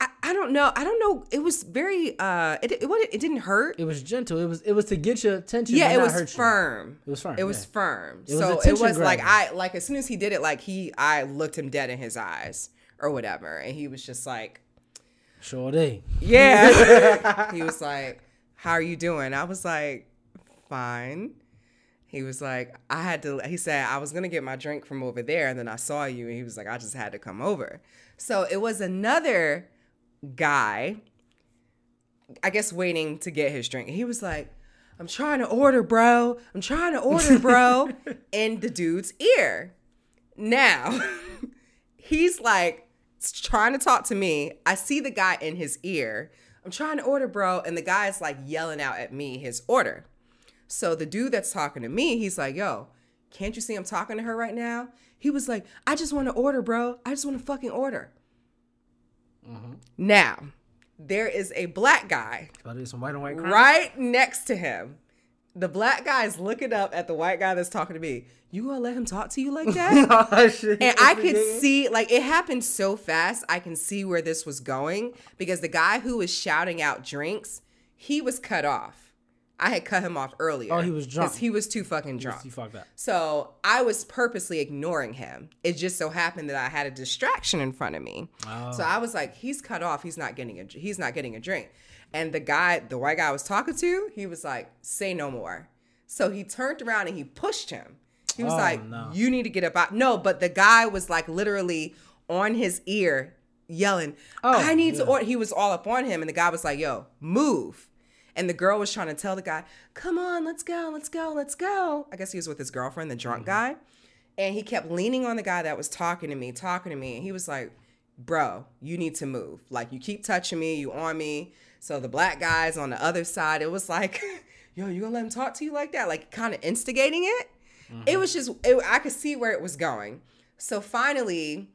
I, I don't know. I don't know. It was very. Uh, it it, what- it didn't hurt. It was gentle. It was it was to get your attention. yeah, it was hurt you. firm. It was firm. It was yeah. firm. It was so it attention was like. I like as soon as he did it, like he I looked him dead in his eyes or whatever, and he was just like, Sure day. Yeah. [LAUGHS] he was like, How are you doing? I was like, Fine. He was like, I had to, he said, I was going to get my drink from over there. And then I saw you. And he was like, I just had to come over. So it was another guy, I guess, waiting to get his drink. He was like, I'm trying to order, bro. I'm trying to order, bro. [LAUGHS] in the dude's ear. Now, [LAUGHS] he's like trying to talk to me. I see the guy in his ear. I'm trying to order, bro. And the guy's like yelling out at me his order. So the dude that's talking to me, he's like, yo, can't you see I'm talking to her right now? He was like, I just want to order, bro. I just want to fucking order. Mm-hmm. Now, there is a black guy About to do some white white right next to him. The black guy is looking up at the white guy that's talking to me. You gonna let him talk to you like [LAUGHS] that? oh, and I could see, like, it happened so fast. I can see where this was going because the guy who was shouting out drinks, he was cut off. I had cut him off earlier. Oh, he was drunk. He was too fucking drunk. He fucked up. So I was purposely ignoring him. It just so happened that I had a distraction in front of me. Oh. So I was like, he's cut off. He's not getting a he's not getting a drink. And the guy, the white guy I was talking to, he was like, say no more. So he turned around and he pushed him. He was Oh, like, no. you need to get up out. No, but the guy was like literally on his ear yelling, Oh, I need to yeah. order. He was all up on him. And the guy was like, yo, move. And the girl was trying to tell the guy, come on, let's go, let's go, let's go. I guess he was with his girlfriend, the drunk mm-hmm. guy. And he kept leaning on the guy that was talking to me, talking to me. And he was like, bro, you need to move. Like, you keep touching me, you on me. So the black guys on the other side, it was like, [LAUGHS] yo, you gonna let him talk to you like that? Like, kind of instigating it. It mm-hmm. was just, it, I could see where it was going. So finally,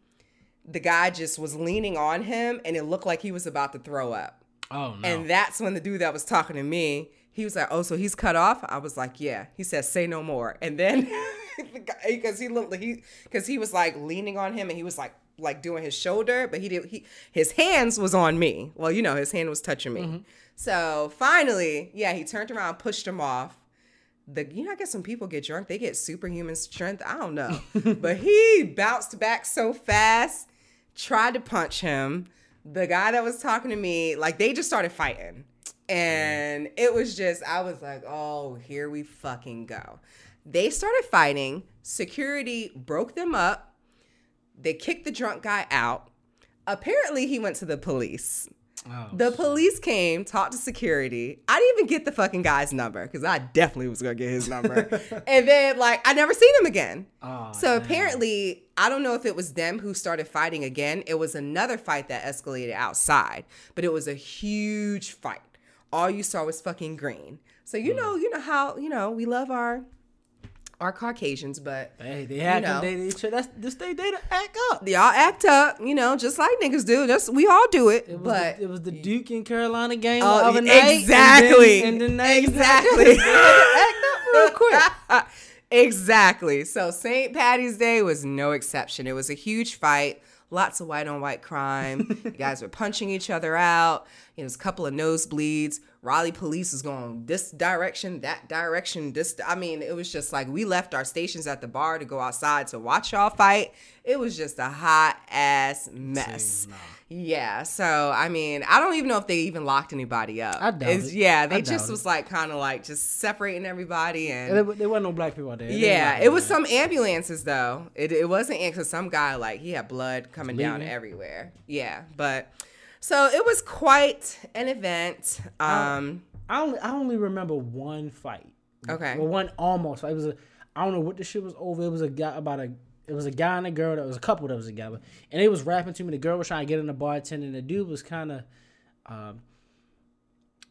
the guy just was leaning on him and it looked like he was about to throw up. Oh, no. And that's when the dude that was talking to me, he was like, "Oh, so he's cut off?" I was like, "Yeah." He said, "Say no more." And then [LAUGHS] because he looked he because he was like leaning on him and he was like like doing his shoulder, but he did he his hands was on me. Well, you know, his hand was touching me. Mm-hmm. So finally, yeah, he turned around, pushed him off. The you know, I guess when people get drunk, they get superhuman strength. I don't know, [LAUGHS] but he bounced back so fast, tried to punch him. The guy that was talking to me, like they just started fighting, and it was just I was like, oh, here we fucking go. They started fighting. Security broke them up. They kicked the drunk guy out. Apparently, he went to the police. Oh, The police came, talked to security. I didn't even get the fucking guy's number because I definitely was gonna get his number. [LAUGHS] and then, like, I never seen him again. Oh, so damn. apparently, I don't know if it was them who started fighting again. It was another fight that escalated outside, but it was a huge fight. All you saw was fucking green. So you hmm. know, you know how you know we love our our Caucasians, but Hey, they had know. to date each other. That's this they they act up. y'all act up, you know, just like niggas do. Just we all do it. It but the, it was the Duke and Carolina game Oh, the night. exactly. And then, and then they Exactly. [LAUGHS] they act up real quick. [LAUGHS] exactly. So St. Patty's Day was no exception. It was a huge fight. Lots of white on white crime. [LAUGHS] you guys were punching each other out. It was a couple of nosebleeds. Raleigh police was going this direction, that direction. This, I mean, it was just like we left our stations at the bar to go outside to watch y'all fight. It was just a hot ass mess. Yeah. So I mean, I don't even know if they even locked anybody up. I doubt It's- it. Yeah, they just it. was like kind of like just separating everybody and. And there, there wasn't no black people out there. Yeah, it was some ambulances though. It it wasn't because some guy like he had blood coming down everywhere. Yeah, but so it was quite an event. Um, I only I only remember one fight. Okay. Well, one almost. fight. It was a. I don't know what the shit was over. It was a guy about a. It was a guy and a girl. That was a couple that was together, and they was rapping to me. The girl was trying to get in the bartender, and the dude was kind of. Um,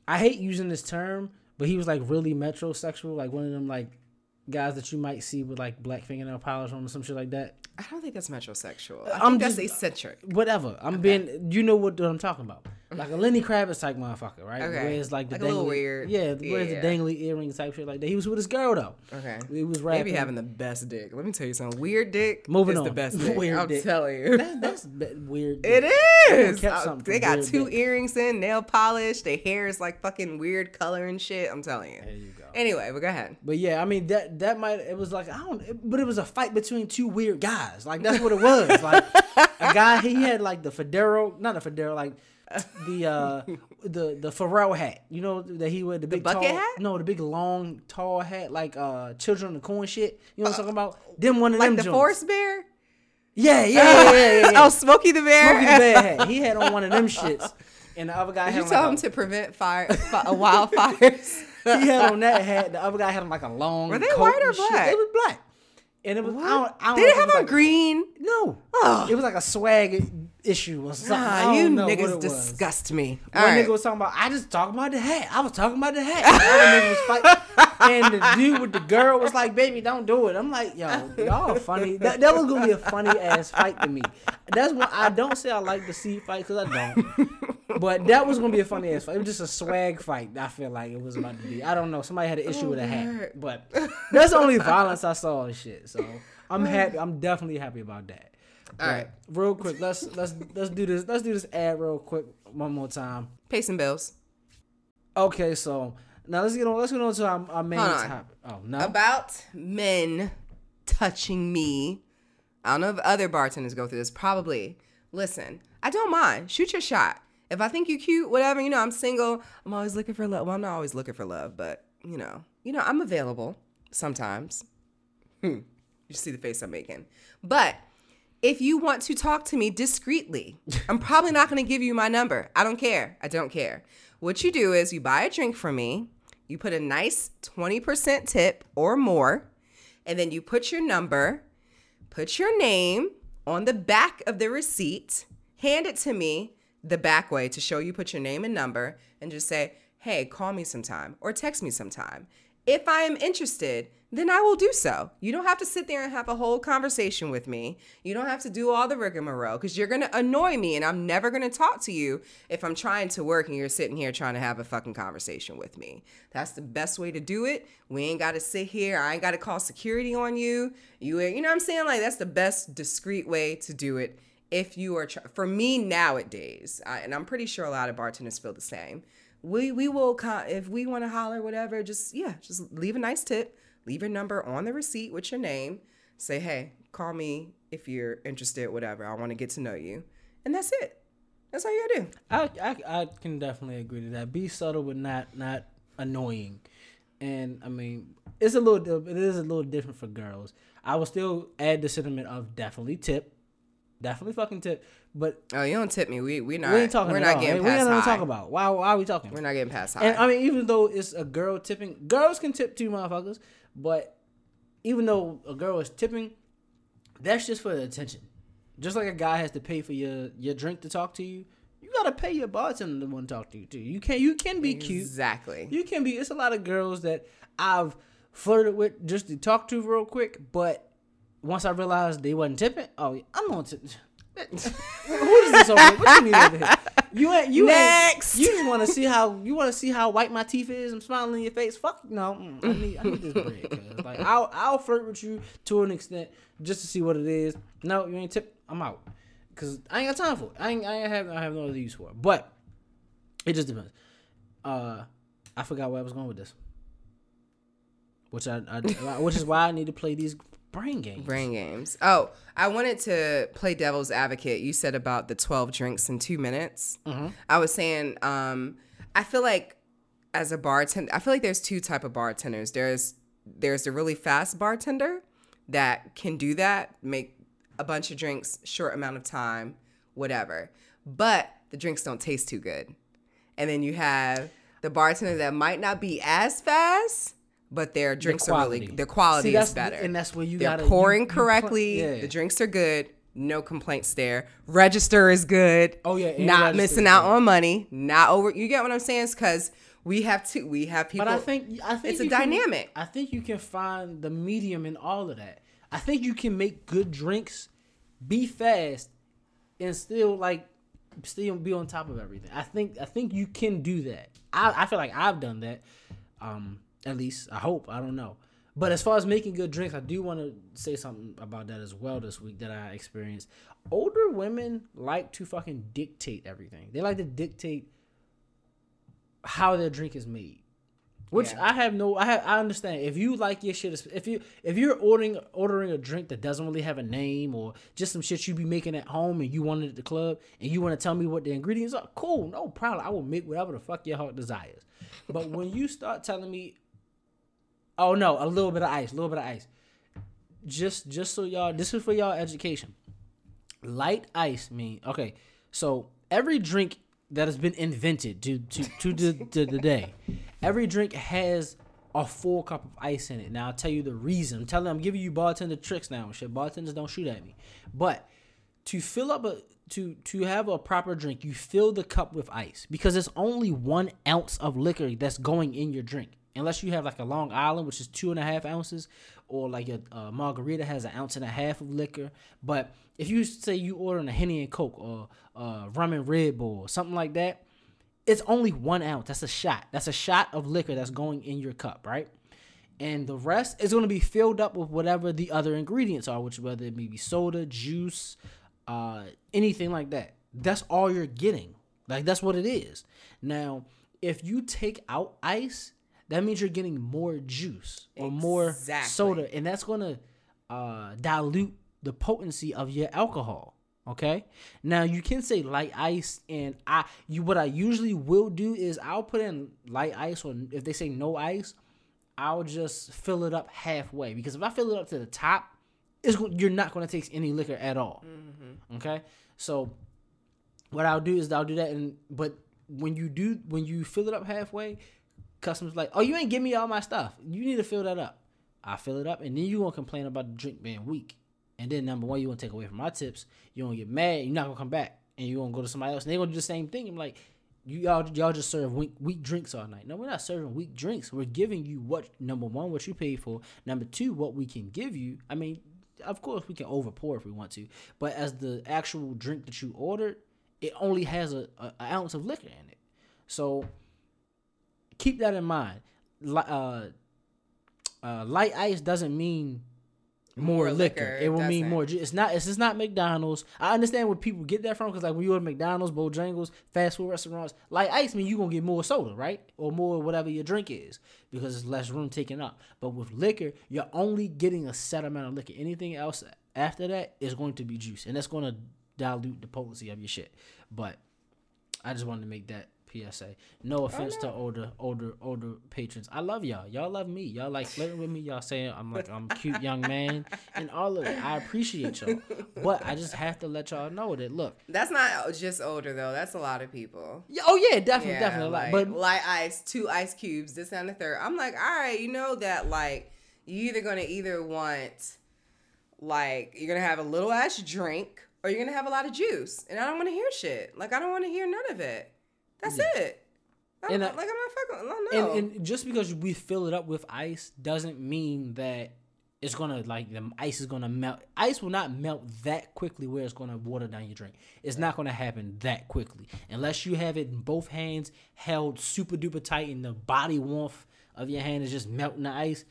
I hate using this term, but he was like really metrosexual, like one of them like guys that you might see with like black fingernail polish on or some shit like that. I don't think that's metrosexual. I that's just- eccentric. Whatever. I'm being. You know what I'm talking about. [LAUGHS] Like a Lenny Kravitz type motherfucker, right? Okay. Where it's like the Like dangly- weird. Yeah, where it's the dangly earrings type shit like that. He was with his girl though. Okay. He was rapping. Maybe having the best dick. Let me tell you something. Weird dick Moving is on. the best [LAUGHS] dick. Weird I'm dick. telling you. That, that's weird. It is. Uh, something they got two dick. earrings in, nail polish. Their hair is like fucking weird color and shit. I'm telling you. There you go. Anyway, but go ahead. But yeah, I mean that that might it was like I don't, it- but it was a fight between two weird guys. Like that's what it was. [LAUGHS] Like a guy he had like the federo, not a federo, like the uh the the Pharrell hat. You know that he wore the big bucket tall, hat? No, the big long tall hat like uh Children of the Corn shit. You know what I'm talking about? Them one of Like them Like the. Forest Bear? Yeah, yeah, yeah, yeah. yeah, yeah. [LAUGHS] oh, Smokey the Bear? Smokey the Bear hat. He had on one of them shits, and the other guy Did had you tell like him a- to prevent fire, fi- uh, wildfires? [LAUGHS] he had on that hat. The other guy had on like a long. Were they coat white or and shit. black? It was black, and it was. I don't, I don't They didn't have on like- green. No, Ugh. it was like a swag issue or something. Nah, you niggas disgust me. One All right. nigga was talking about. I just talking about the hat. I was talking about the hat. Nigga was fighting, [LAUGHS] and the dude with the girl was like, "Baby, don't do it." I'm like, "Yo, y'all funny." That, that was gonna be a funny ass fight to me. That's why I don't say I like to see fight because I don't. But that was gonna be a funny ass fight. It was just a swag fight. I feel like it was about to be. I don't know. Somebody had an issue with a hat, oh, but that's the only violence I saw and shit. So I'm happy. I'm definitely happy about that. All right. Real quick, let's let's let's do this. Let's do this ad real quick one more time. Pay some bills. Okay, so now let's get on. Let's get on to our, our main Hold on. topic. Oh no, About men touching me. I don't know if other bartenders go through this. Probably. Listen, I don't mind. Shoot your shot. If I think you cute, whatever, you know, I'm single. I'm always looking for love. Well, I'm not always looking for love, but you know, you know, I'm available sometimes. Hmm. You see the face I'm making. But if you want to talk to me discreetly, I'm probably not going to give you my number. I don't care. I don't care. What you do is you buy a drink from me, you put a nice 20% tip or more, and then you put your number, put your name on the back of the receipt, hand it to me the back way to show you put your name and number, and just say, hey, call me sometime or text me sometime. If I am interested, then I will do so. You don't have to sit there and have a whole conversation with me. You don't have to do all the rigmarole because you're going to annoy me and I'm never going to talk to you if I'm trying to work and you're sitting here trying to have a fucking conversation with me. That's the best way to do it. We ain't got to sit here. I ain't got to call security on you. You you know what I'm saying? Like that's the best discreet way to do it if you are try- for me nowadays, I, and I'm pretty sure a lot of bartenders feel the same. We we will co- if we want to holler whatever, just yeah, just leave a nice tip, leave your number on the receipt with your name. Say hey, call me if you're interested, whatever. I want to get to know you, and that's it. That's all you gotta do. I, I I can definitely agree to that. Be subtle, but not not annoying. And I mean, it's a little. It is a little different for girls. I will still add the sentiment of definitely tip, definitely fucking tip. But Oh, you don't tip me. We we not. we ain't talking. We're not all. getting we ain't past gonna talk about. Why? Why are we talking? We're not getting past high. And I mean, even though it's a girl tipping, girls can tip two motherfuckers. But even though a girl is tipping, that's just for the attention. Just like a guy has to pay for your your drink to talk to you, you gotta pay your bartender to want to talk to you too. You can you can be cute. exactly. You can be. It's a lot of girls that I've flirted with just to talk to real quick, but once I realized they wasn't tipping, oh, I'm gonna tip. Who is this over here? What you mean over here? You ain't you Next. Ain't, you just want to see how you want to see how white my teeth is. I'm smiling in your face. Fuck no. mm, I need I need this bread. Cause like I'll I'll flirt with you to an extent just to see what it is. No, you ain't tip. I'm out. Cause I ain't got time for it. I ain't I ain't have I have no other use for it. But it just depends. Uh, I forgot where I was going with this. Which I, I which is why I need to play these brain games. Brain games. Oh, I wanted to play devil's advocate. You said about the 12 drinks in two minutes. I was saying, um, I feel like as a bartender, I feel like there's two type of bartenders. There's there's the really fast bartender that can do that, make a bunch of drinks, short amount of time, whatever. But the drinks don't taste too good. And then you have the bartender that might not be as fast, but their drinks are really their quality See, is better. and that's where you They're gotta- pouring you- you pl- correctly. yeah. The drinks are good. No complaints there. Register is good. Oh, yeah, not missing out on money. Not over. You get what I'm saying? Because we have to. We have people. But I think I think it's a can- dynamic. I think you can find the medium in all of that. I think you can make good drinks, be fast, and still like still be on top of everything. I think I think you can do that. I, I feel like I've done that. Um, at least I hope. I don't know. But as far as making good drinks, I do want to say something about that as well this week that I experienced. Older women like to fucking dictate everything. They like to dictate how their drink is made. Which Yeah. I have no, I have, I understand. If you like your shit, if you if you're ordering ordering a drink that doesn't really have a name or just some shit you be making at home and you want it at the club and you want to tell me what the ingredients are, cool, no problem. I will make whatever the fuck your heart desires. But when you start telling me, oh no, a little bit of ice, a little bit of ice, just just so y'all, this is for y'all education. Light ice mean okay. So every drink that has been invented to to to the, to the day, every drink has a full cup of ice in it. Now I'll tell you the reason. I'm telling, I'm giving you bartender tricks now. and Shit, bartenders don't shoot at me. But to fill up a to to have a proper drink, you fill the cup with ice because it's only one ounce of liquor that's going in your drink. Unless you have like a Long Island, which is two and a half ounces, or like a uh, margarita has an ounce and a half of liquor. But if you say you ordering a Henny and Coke or uh, rum and Red Bull or something like that, it's only one ounce. That's a shot. That's a shot of liquor that's going in your cup, right? And the rest is going to be filled up with whatever the other ingredients are, which whether it may be soda, juice, uh, anything like that. That's all you're getting. Like that's what it is. Now, if you take out ice, that means you're getting more juice or more soda, and that's going to uh, dilute the potency of your alcohol. Okay. Now you can say light ice, and I you what I usually will do is I'll put in light ice, or if they say no ice, I'll just fill it up halfway because if I fill it up to the top, it's you're not going to taste any liquor at all. Okay. So what I'll do is I'll do that, and but when you do when you fill it up halfway, customers like, oh, you ain't give me all my stuff. You need to fill that up. I fill it up, and then you gonna complain about the drink being weak. And then number one, you gonna take away from my tips. You gonna get mad. You're not gonna come back, and you gonna go to somebody else, and they gonna do the same thing. I'm like, you y'all y'all just serve weak weak drinks all night. No, we're not serving weak drinks. We're giving you what number one, what you paid for. Number two, what we can give you. I mean, of course we can over pour if we want to, but as the actual drink that you ordered, it only has a, a, a ounce of liquor in it. So keep that in mind. Uh, uh, light ice doesn't mean more, More liquor. liquor, It will mean more. It's not. It's not McDonald's. I understand where people get that from because like when you go to McDonald's, Bojangles, fast food restaurants, light ice mean you gonna get more soda, right? Or more whatever your drink is because it's less room taken up. But with liquor, you're only getting a set amount of liquor. Anything else after that is going to be juice, and that's going to dilute the potency of your shit. But I just wanted to make that PSA. No offense to older, older, older patrons. I love y'all. Y'all love me. Y'all like flirting with me. Y'all saying I'm like I'm a cute young man and all of it. I appreciate y'all. But I just have to let y'all know that look. That's not just older though. That's a lot of people. Yeah, oh yeah, definitely, Yeah, definitely. like but light ice, two ice cubes, this and the third. I'm like, all right, you know that like you either gonna either want like you're gonna have a little ass drink or you're gonna have a lot of juice, and I don't want to hear shit. Like I don't want to hear none of it. That's it. I'm, And I- like I'm not fucking. No, no. and, and just because we fill it up with ice doesn't mean that it's gonna like the ice is gonna melt. Ice will not melt that quickly where it's gonna water down your drink. It's not gonna happen that quickly unless you have it in both hands held super duper tight and the body warmth of your hand is just melting the ice.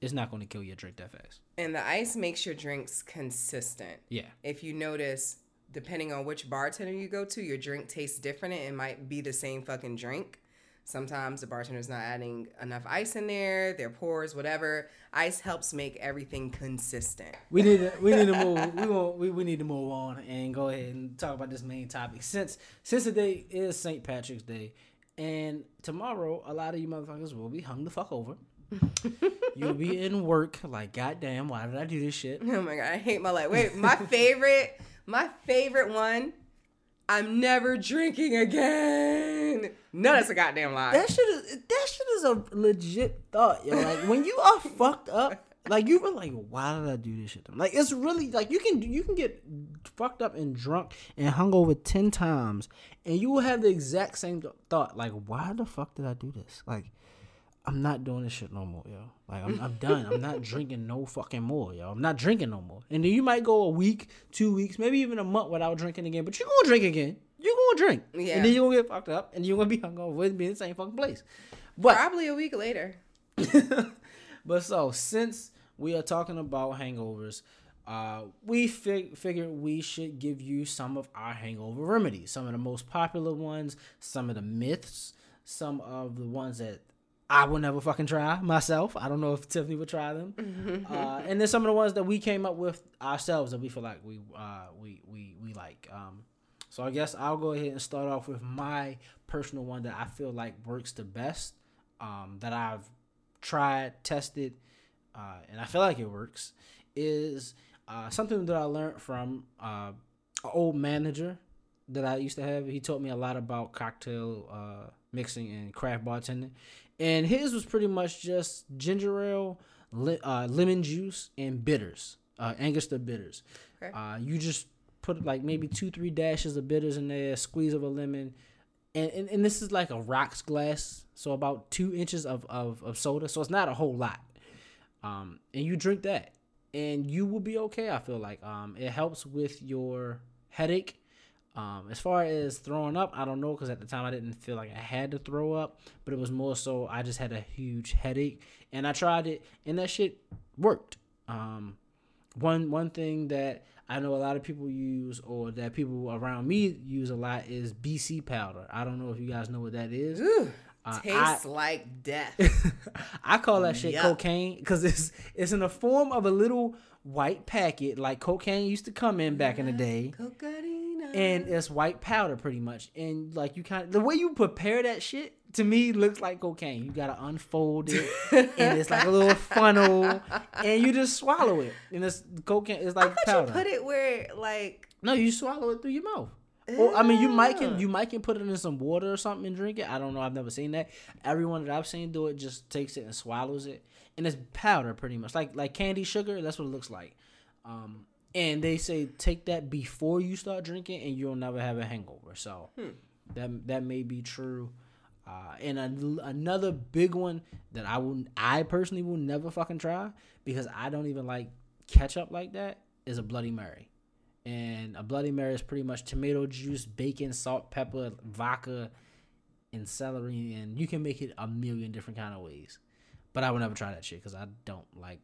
It's not gonna kill your drink that fast. and the ice makes your drinks consistent. Yeah. If you notice, depending on which bartender you go to, your drink tastes different. and It might be the same fucking drink. Sometimes the bartender's not adding enough ice in there, their pours, whatever. Ice helps make everything consistent. We need to we need to move [LAUGHS] we will we, we need to move on and go ahead and talk about this main topic since since today is St. Patrick's Day and tomorrow a lot of you motherfuckers will be hung the fuck over. [LAUGHS] You'll be in work like goddamn why did I do this shit? Oh my god, I hate my life. Wait, my favorite, my favorite one. I'm never drinking again. No, that's a goddamn lie. That shit is that shit is a legit thought, yo. Like when you are [LAUGHS] fucked up, like you were like, why did I do this shit? Like it's really like you can you can get fucked up and drunk and hungover ten times, and you will have the exact same thought. Like, why the fuck did I do this? Like, I'm not doing this shit no more, yo. Like I'm, I'm done. I'm not drinking no fucking more, yo. I'm not drinking no more. And then you might go a week, two weeks, maybe even a month without drinking again, but you're gonna drink again. You're gonna drink, Yeah. and then you're gonna get fucked up, and you're gonna be hungover with me in the same fucking place. But Probably a week later. [LAUGHS] but so since we are talking about hangovers, uh, we fig- figured we should give you some of our hangover remedies, some of the most popular ones, some of the myths, some of the ones that I will never fucking try myself. I don't know if Tiffany would try them, [LAUGHS] uh, and then some of the ones that we came up with ourselves that we feel like we uh, we we we like. Um, so I guess I'll go ahead and start off with my personal one that I feel like works the best. Um, that I've tried, tested, uh, and I feel like it works. Is uh, something that I learned from uh, an old manager that I used to have. He taught me a lot about cocktail uh, mixing and craft bartending, and his was pretty much just ginger ale, li- uh, lemon juice, and bitters, uh, Angostura bitters. Okay. Uh, you just put like maybe two, three dashes of bitters in there, squeeze of a lemon, and, and, and this is like a rocks glass, so about two inches of, of, of soda, so it's not a whole lot. Um, and you drink that, and you will be okay. I feel like um, it helps with your headache. Um, as far as throwing up, I don't know because at the time I didn't feel like I had to throw up, but it was more so I just had a huge headache, and I tried it, and that shit worked. Um, one one thing that I know a lot of people use, or that people around me use a lot, is BC powder. I don't know if you guys know what that is. Ooh, Uh, tastes I- like death. [LAUGHS] I call that shit Yuck. cocaine because it's it's in the form of a little white packet like cocaine used to come in back in the day. Cocaine. And it's white powder pretty much and like you kind of the way you prepare that shit to me looks like cocaine you gotta unfold it and it's like a little [LAUGHS] funnel and you just swallow it and it's cocaine it's I like thought powder you put it where like no you swallow it through your mouth well, I mean, you might can you might can put it in some water or something and drink it. I don't know. I've never seen that. Everyone that I've seen do it just takes it and swallows it, and it's powder pretty much like like candy sugar. That's what it looks like. Um, and they say take that before you start drinking, and you'll never have a hangover. So that that may be true. Uh, and an another big one that I will I personally will never fucking try because I don't even like ketchup like that is a Bloody Mary. And a Bloody Mary is pretty much tomato juice, bacon, salt, pepper, vodka, and celery, and you can make it a million different kind of ways. But I would never try that shit because I don't like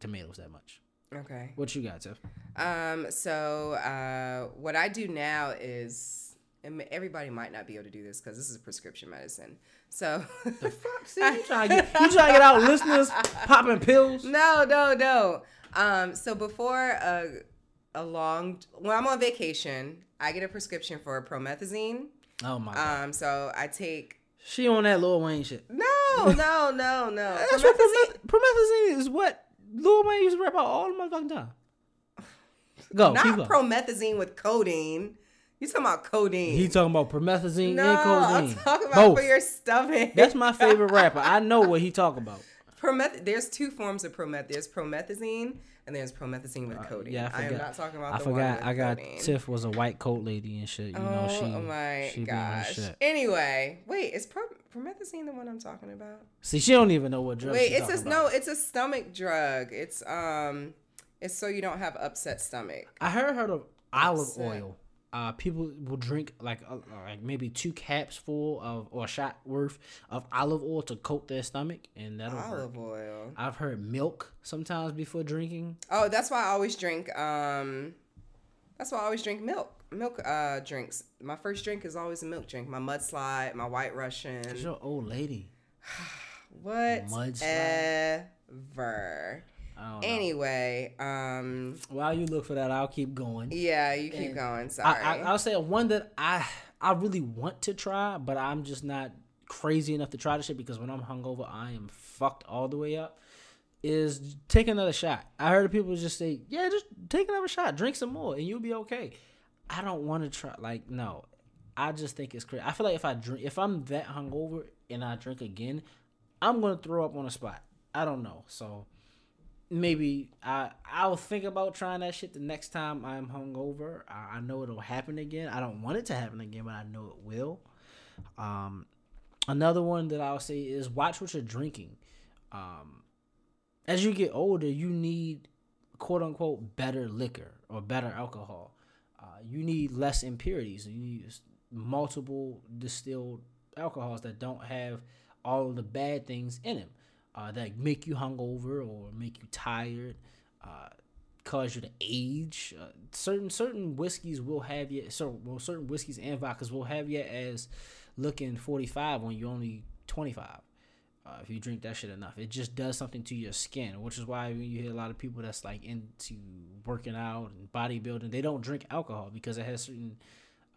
tomatoes that much. Okay. What you got, Tiff? Um. So, uh, what I do now is, and everybody might not be able to do this because this is a prescription medicine. So, [LAUGHS] See, you trying to get, you trying to get out listeners popping pills? no, no, no. Um. So before a a long when I'm on vacation, I get a prescription for promethazine. Oh my god, Um. So I take she on that Lil Wayne shit. no, no, no, no. [LAUGHS] Promethazine- promethazine is. What Lil Wayne used to rap about all the motherfucking time. Go, not promethazine with codeine. You talking about codeine? He talking about promethazine no, and I'm codeine. talking about Both. for your stomach. That's my favorite [LAUGHS] rapper. I know what he talk about. Prometh- there's two forms of prometh. There's promethazine and then there's promethazine with codeine. Uh, Yeah, I I, forgot. am not talking about I forgot. I got codeine. Tiff was a white coat lady and shit. You know oh, she. my she be on her gosh. Anyway, wait, is pro- promethazine the one I'm talking about? See, she don't even know what drug. wait, she it's a no, it's a stomach drug. It's um, it's so you don't have upset stomach. I heard heard of olive Upset. oil. Uh, people will drink like uh, like maybe two caps full of or a shot worth of olive oil to coat their stomach, and that'll work. Olive oil. I've heard milk sometimes before drinking. Oh, that's why I always drink. Um, that's why I always drink milk. Milk uh drinks. My first drink is always a milk drink. My mudslide, my White Russian. Cause you're old lady. [SIGHS] what? Mudslide. know. Anyway, um, While you look for that, I'll keep going. yeah, you keep And going. Sorry. I, I, I'll say one that I I really want to try, but I'm just not crazy enough to try the shit because when I'm hungover, I am fucked all the way up. Is take another shot. I heard people just say, "Yeah, just take another shot, drink some more, and you'll be okay." I don't want to try. Like, no, I just think it's crazy. I feel like if I drink, if I'm that hungover and I drink again, I'm gonna throw up on the spot. I don't know. So maybe I I'll think about trying that shit the next time I'm hungover. I, I know it'll happen again. I don't want it to happen again, but I know it will. Um, another one that I'll say is watch what you're drinking. Um, as you get older, you need quote unquote better liquor or better alcohol. Uh, you need less impurities. You need multiple distilled alcohols that don't have all the bad things in them uh, that make you hungover or make you tired, uh, cause you to age. Uh, certain certain whiskeys will have you. So well, certain whiskeys and vodkas will have you as looking forty five when you're only twenty five. Uh, if you drink that shit enough, it just does something to your skin, which is why when you hear a lot of people that's like into working out and bodybuilding, they don't drink alcohol because it has certain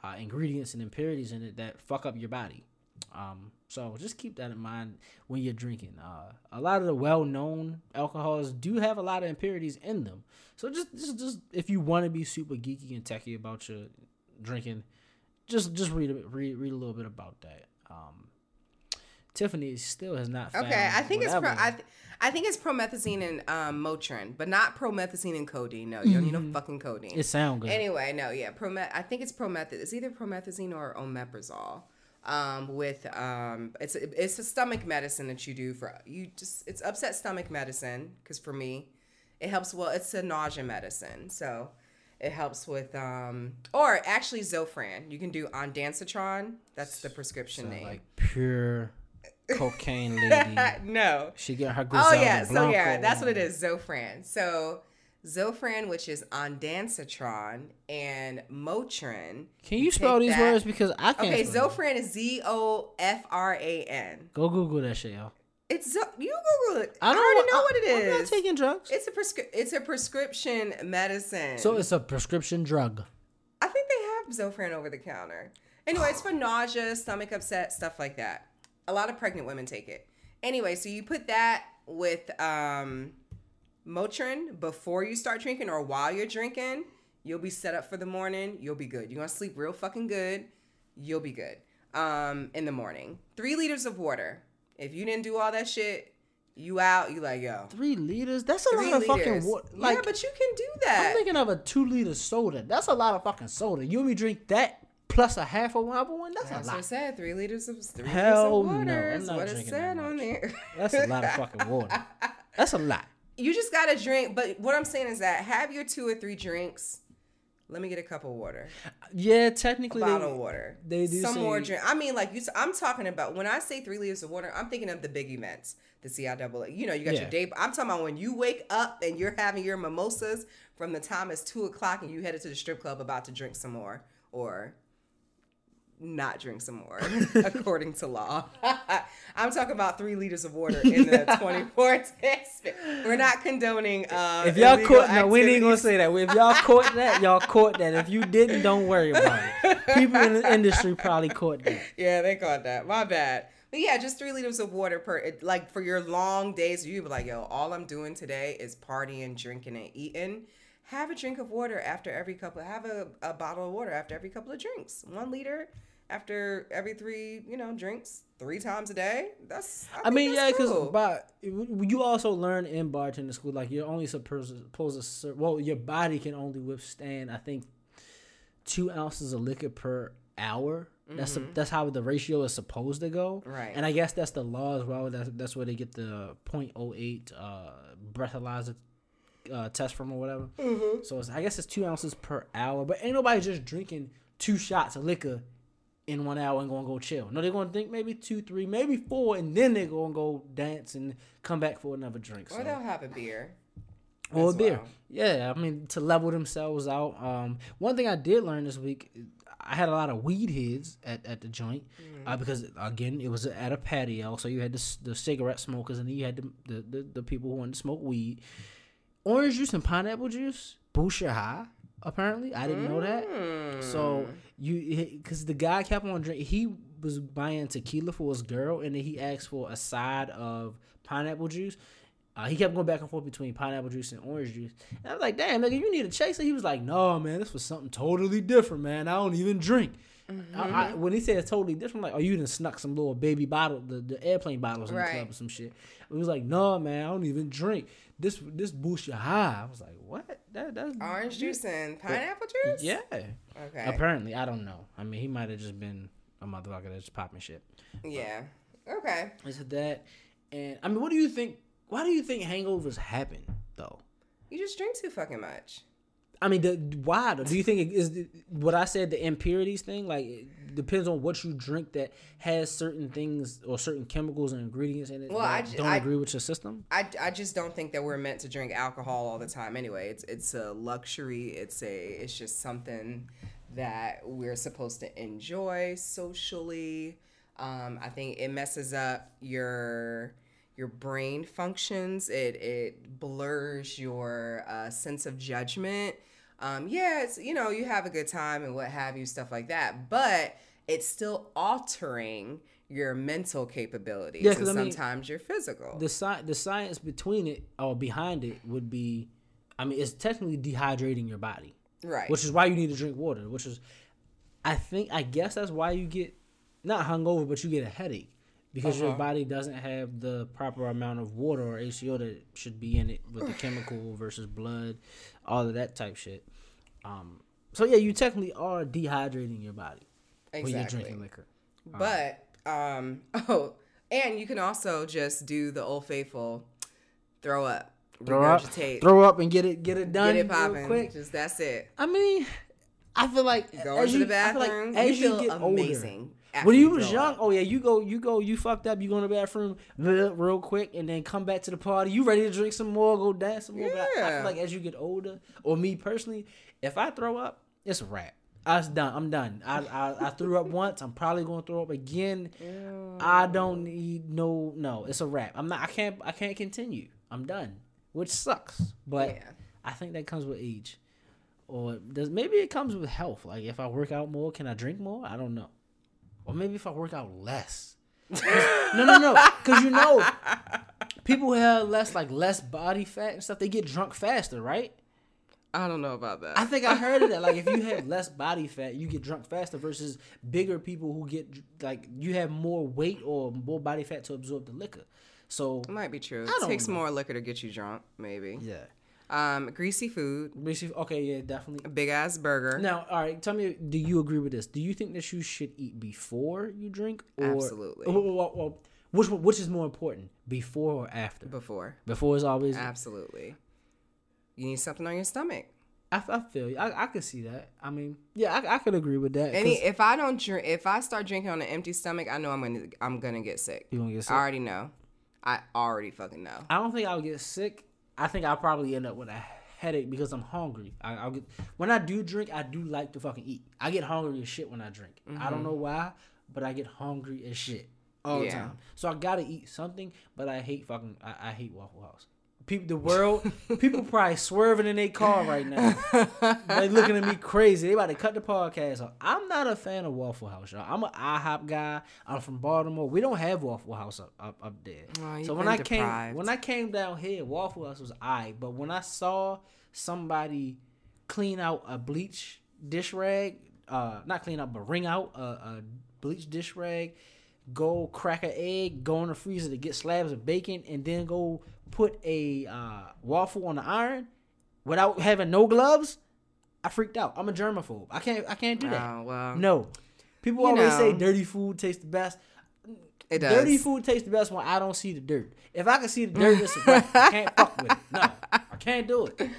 uh, ingredients and impurities in it that fuck up your body. Um, so just keep that in mind when you're drinking. Uh, a lot of the well-known alcohols do have a lot of impurities in them. So just, just, just if you want to be super geeky and techy about your drinking, just, just read a read, read a little bit about that. Um, Tiffany still has not. Found okay, I think it's pro- I, th- I think it's promethazine and um, Motrin, but not promethazine and codeine. No, you don't need no fucking codeine. it sound good. Anyway, no, yeah, promet. I think it's promethazine. It's either promethazine or omeprazole. Um, with um, it's it's a stomach medicine that you do for you just it's upset stomach medicine because for me, it helps. Well, it's a nausea medicine. So, It helps with um or actually Zofran. You can do ondansetron. That's the prescription So, name. like pure [LAUGHS] cocaine lady. no. She get her Oh yeah, so yeah, that's what it is Zofran. So Zofran, which is ondansetron, and Motrin. Can you spell these that- words because I can't. Okay. Zofran is Z O F R A N. Go Google that shit, yo. It's Zo- you Google it. I, I, don't already know I- what it is. I'm not taking drugs. It's a prescri- It's a prescription medicine. So it's a prescription drug. I think they have Zofran over the counter. Anyway, it's for nausea, stomach upset, stuff like that. A lot of pregnant women take it. Anyway, so you put that with um, Motrin before you start drinking or while you're drinking. You'll be set up for the morning. You'll be good. You're gonna sleep real fucking good. You'll be good. Um, in the morning, three liters of water. If you didn't do all that shit, you out. You like yo. Three liters? That's a Three lot of liters. fucking water. Like, yeah, but you can do that. I'm thinking of a two liter soda. That's a lot of fucking soda. You and me drink that plus a half a one one. That's, That's a what I lot. said. Three liters of three Hell liters of no, water I'm is not what it said on there. That's a lot of fucking water. [LAUGHS] That's a lot. You just gotta drink. But what I'm saying is that have your two or three drinks. Let me get a cup of water, Yeah, a technically. bottle they- of water, they do some more drink. I mean, like you. I'm talking about when I say three liters of water. I'm thinking of the big events, the CIAA. You know, you got Yeah. your day. I'm talking about when you wake up and you're having your mimosas from the time it's two o'clock and you headed to the strip club about to drink some more or not drink some more, [LAUGHS] according to law. [LAUGHS] I'm talking about three liters of water in the [LAUGHS] 24 test. We're not condoning. Uh, If y'all caught, no, we ain't gonna say that. If y'all caught that, y'all caught that. If you didn't, don't worry about it. People in the industry probably caught that. Yeah, they caught that. My bad. But yeah, just three liters of water per. Like for your long days, you be like, yo, all I'm doing today is partying, drinking, and eating. Have a drink of water after every couple. Have a, a bottle of water after every couple of drinks. One liter after every three, you know, drinks three times a day. That's. I, I mean, yeah, because cool. but you also learn in bartender school like you're only supposed to serve. Well, your body can only withstand, I think, two ounces of liquor per hour. That's the that's how the ratio is supposed to go. Mm-hmm. Right. And I guess that's the law as well. That's that's where they get the .08 uh, breathalyzer uh, test from or whatever. Mm-hmm. So it's, I guess it's two ounces per hour. But ain't nobody just drinking two shots of liquor in one hour and gonna go chill. No, they're gonna think maybe two, three, maybe four, and then they're gonna go dance and come back for another drink. So. or they'll have a beer. Or a beer. well. Yeah, I mean to level themselves out. Um, one thing I did learn this week, I had a lot of weed heads at, at the joint uh, because again it was at a patio, so you had the, the cigarette smokers and then you had the, the, the, the people who wanted to smoke weed. Orange juice and pineapple juice boost your high. Apparently, I didn't know that. So you because the guy kept on drinking. He was buying tequila for his girl, and then he asked for a side of pineapple juice. Uh, he kept going back and forth between pineapple juice and orange juice. And I was like, damn, nigga, you need a chaser. He was like, no, man, this was something totally different, man. I don't even drink. I, I, when he said it's totally different, I'm like, oh, you done snuck some little baby bottle, the, the airplane bottles in the club or some shit. He was like, no, man, I don't even drink. This this boosts your high. I was like, what? That that's Orange juice and pineapple juice. Yeah. Okay. Apparently, I don't know. I mean, he might have just been a motherfucker that's popping shit. Yeah. Okay. Is it that? And I mean, what do you think? Why do you think hangovers happen though? You just drink too fucking much. I mean, the, why? Do you think it is what I said the impurities thing? Like, it depends on what you drink that has certain things or certain chemicals and ingredients in it Well, that I don't I- agree with your system. I, I just don't think that we're meant to drink alcohol all the time anyway. It's it's a luxury. It's a it's just something that we're supposed to enjoy socially. Um, I think it messes up your your brain functions. It it blurs your uh, sense of judgment. Um, yeah, it's you know you have a good time and what have you, stuff like that. But it's still altering your mental capabilities Yeah, and I mean, sometimes your physical. The sci- the science between it or behind it would be, I mean, it's technically dehydrating your body. Right. which is why you need to drink water. Which is, I think, I guess that's why you get not hungover, but you get a headache because your Uh-huh. body doesn't have the proper amount of water or HCO that should be in it with the [SIGHS] chemical versus blood, all of that type shit. Um, so yeah, you technically are dehydrating your body when you're drinking liquor. But um [LAUGHS] oh, and you can also just do the old faithful throw up throw up, Regurgitate. throw up, and get it get it done Get it popping. quick. Just that's it. I mean, I feel like Go as into you, the I feel like bathroom. as you you feel get older, amazing. after when you was young, up. oh yeah, you go, you go, you fucked up, you go in the bathroom real, real quick, and then come back to the party. You ready to drink some more, go dance some more. But I, I feel like as you get older, or me personally, if I throw up, it's a wrap. I was done. I'm done. I, I I threw up once. I'm probably gonna throw up again. I don't need no no. It's a wrap. I'm not. I can't. I can't continue. I'm done. Which sucks. But Yeah. I think that comes with age, or does maybe it comes with health. Like if I work out more, can I drink more? I don't know. Or maybe if I work out less. [LAUGHS] no, no, no. Because you know, people who have less like less body fat and stuff, they get drunk faster, right? I don't know about that. I think I heard of that. Like if you [LAUGHS] have less body fat, you get drunk faster versus bigger people who get like you have more weight or more body fat to absorb the liquor. So it might be true. It takes know. more liquor to get you drunk, maybe. yeah, Um, greasy food, Basically, okay, yeah, definitely. big ass burger. Now, all right, tell me, do you agree with this? Do you think that you should eat before you drink? Or, Absolutely. Which which is more important, before or after? Before, Before is always. absolutely. You need something on your stomach. I, I feel you. I, I could see that. I mean, yeah, I, I could agree with that. Any if I don't drink, if I start drinking on an empty stomach, I know I'm gonna I'm gonna get sick. you gonna get sick. I already know. I already fucking know. I don't think I'll get sick. I think I'll probably end up with a headache because I'm hungry. I, I'll get when I do drink, I do like to fucking eat. I get hungry as shit when I drink. I don't mm-hmm. know why, but I get hungry as shit all the time. So I gotta eat something. But I hate fucking. I, I hate Waffle House. People, the world, [LAUGHS] people probably swerving in their car right now. [LAUGHS] they looking at me crazy. They about to cut the podcast off. I'm not a fan of Waffle House, y'all. I'm an IHOP guy. I'm from Baltimore. We don't have Waffle House up up, up there. Oh, so when I came when I came down here, Waffle House was I. But when I saw somebody clean out a bleach dish rag, uh, not clean out, but wring out a, a bleach dish rag, go crack an egg, go in the freezer to get slabs of bacon, and then go put a uh, waffle on the iron without having no gloves, I freaked out. I'm a germaphobe. I can't. I can't do that. Oh well, No. People always say dirty food tastes the best. it does. Dirty food tastes the best when I don't see the dirt. If I can see the dirt, it's a. I [LAUGHS] can't fuck with it. No, I can't do it.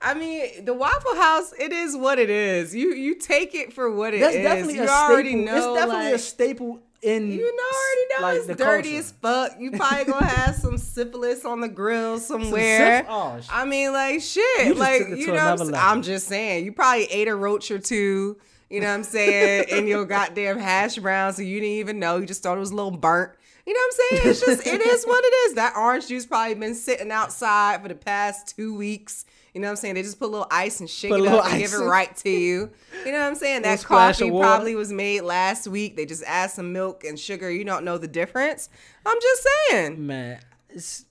I mean, the Waffle House, it is what it is. You you take it for what it is. That's definitely you a already staple. know. it's definitely like, a staple in. You know, already know like, it's the dirty culture. as fuck. You probably gonna have some syphilis on the grill somewhere. syph- oh, I mean, like shit. just Like you know, what I'm. I'm just saying. You probably ate a roach or two. You know what I'm saying? [LAUGHS] in your goddamn hash brown, so you didn't even know. You just thought it was a little burnt. You know what I'm saying? It's just it is what it is. That orange juice probably been sitting outside for the past two weeks. You know what I'm saying? They just put a little ice and shake Put it up and give it right to you. You know what I'm saying? [LAUGHS] That Little splash of coffee probably was made last week. They just add some milk and sugar. You don't know the difference. I'm just saying. man. It's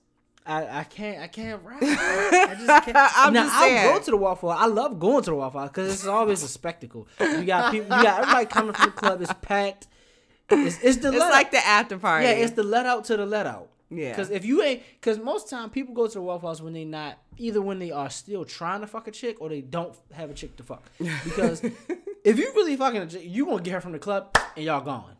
I, I can't I can't rap. [LAUGHS] I just can't. I'm now just I'll go to the Waffle. I love going to the Waffle because it's always a spectacle. You got people. You got everybody coming from the club. It's packed. It's, it's the It's like out. the after party. yeah. It's the let out to the let out. Yeah. Because if you ain't, because most time people go to the Waffle House when they not either when they are still trying to fuck a chick or they don't have a chick to fuck. Because [LAUGHS] if you really fucking a chick, you gonna get her from the club and y'all gone,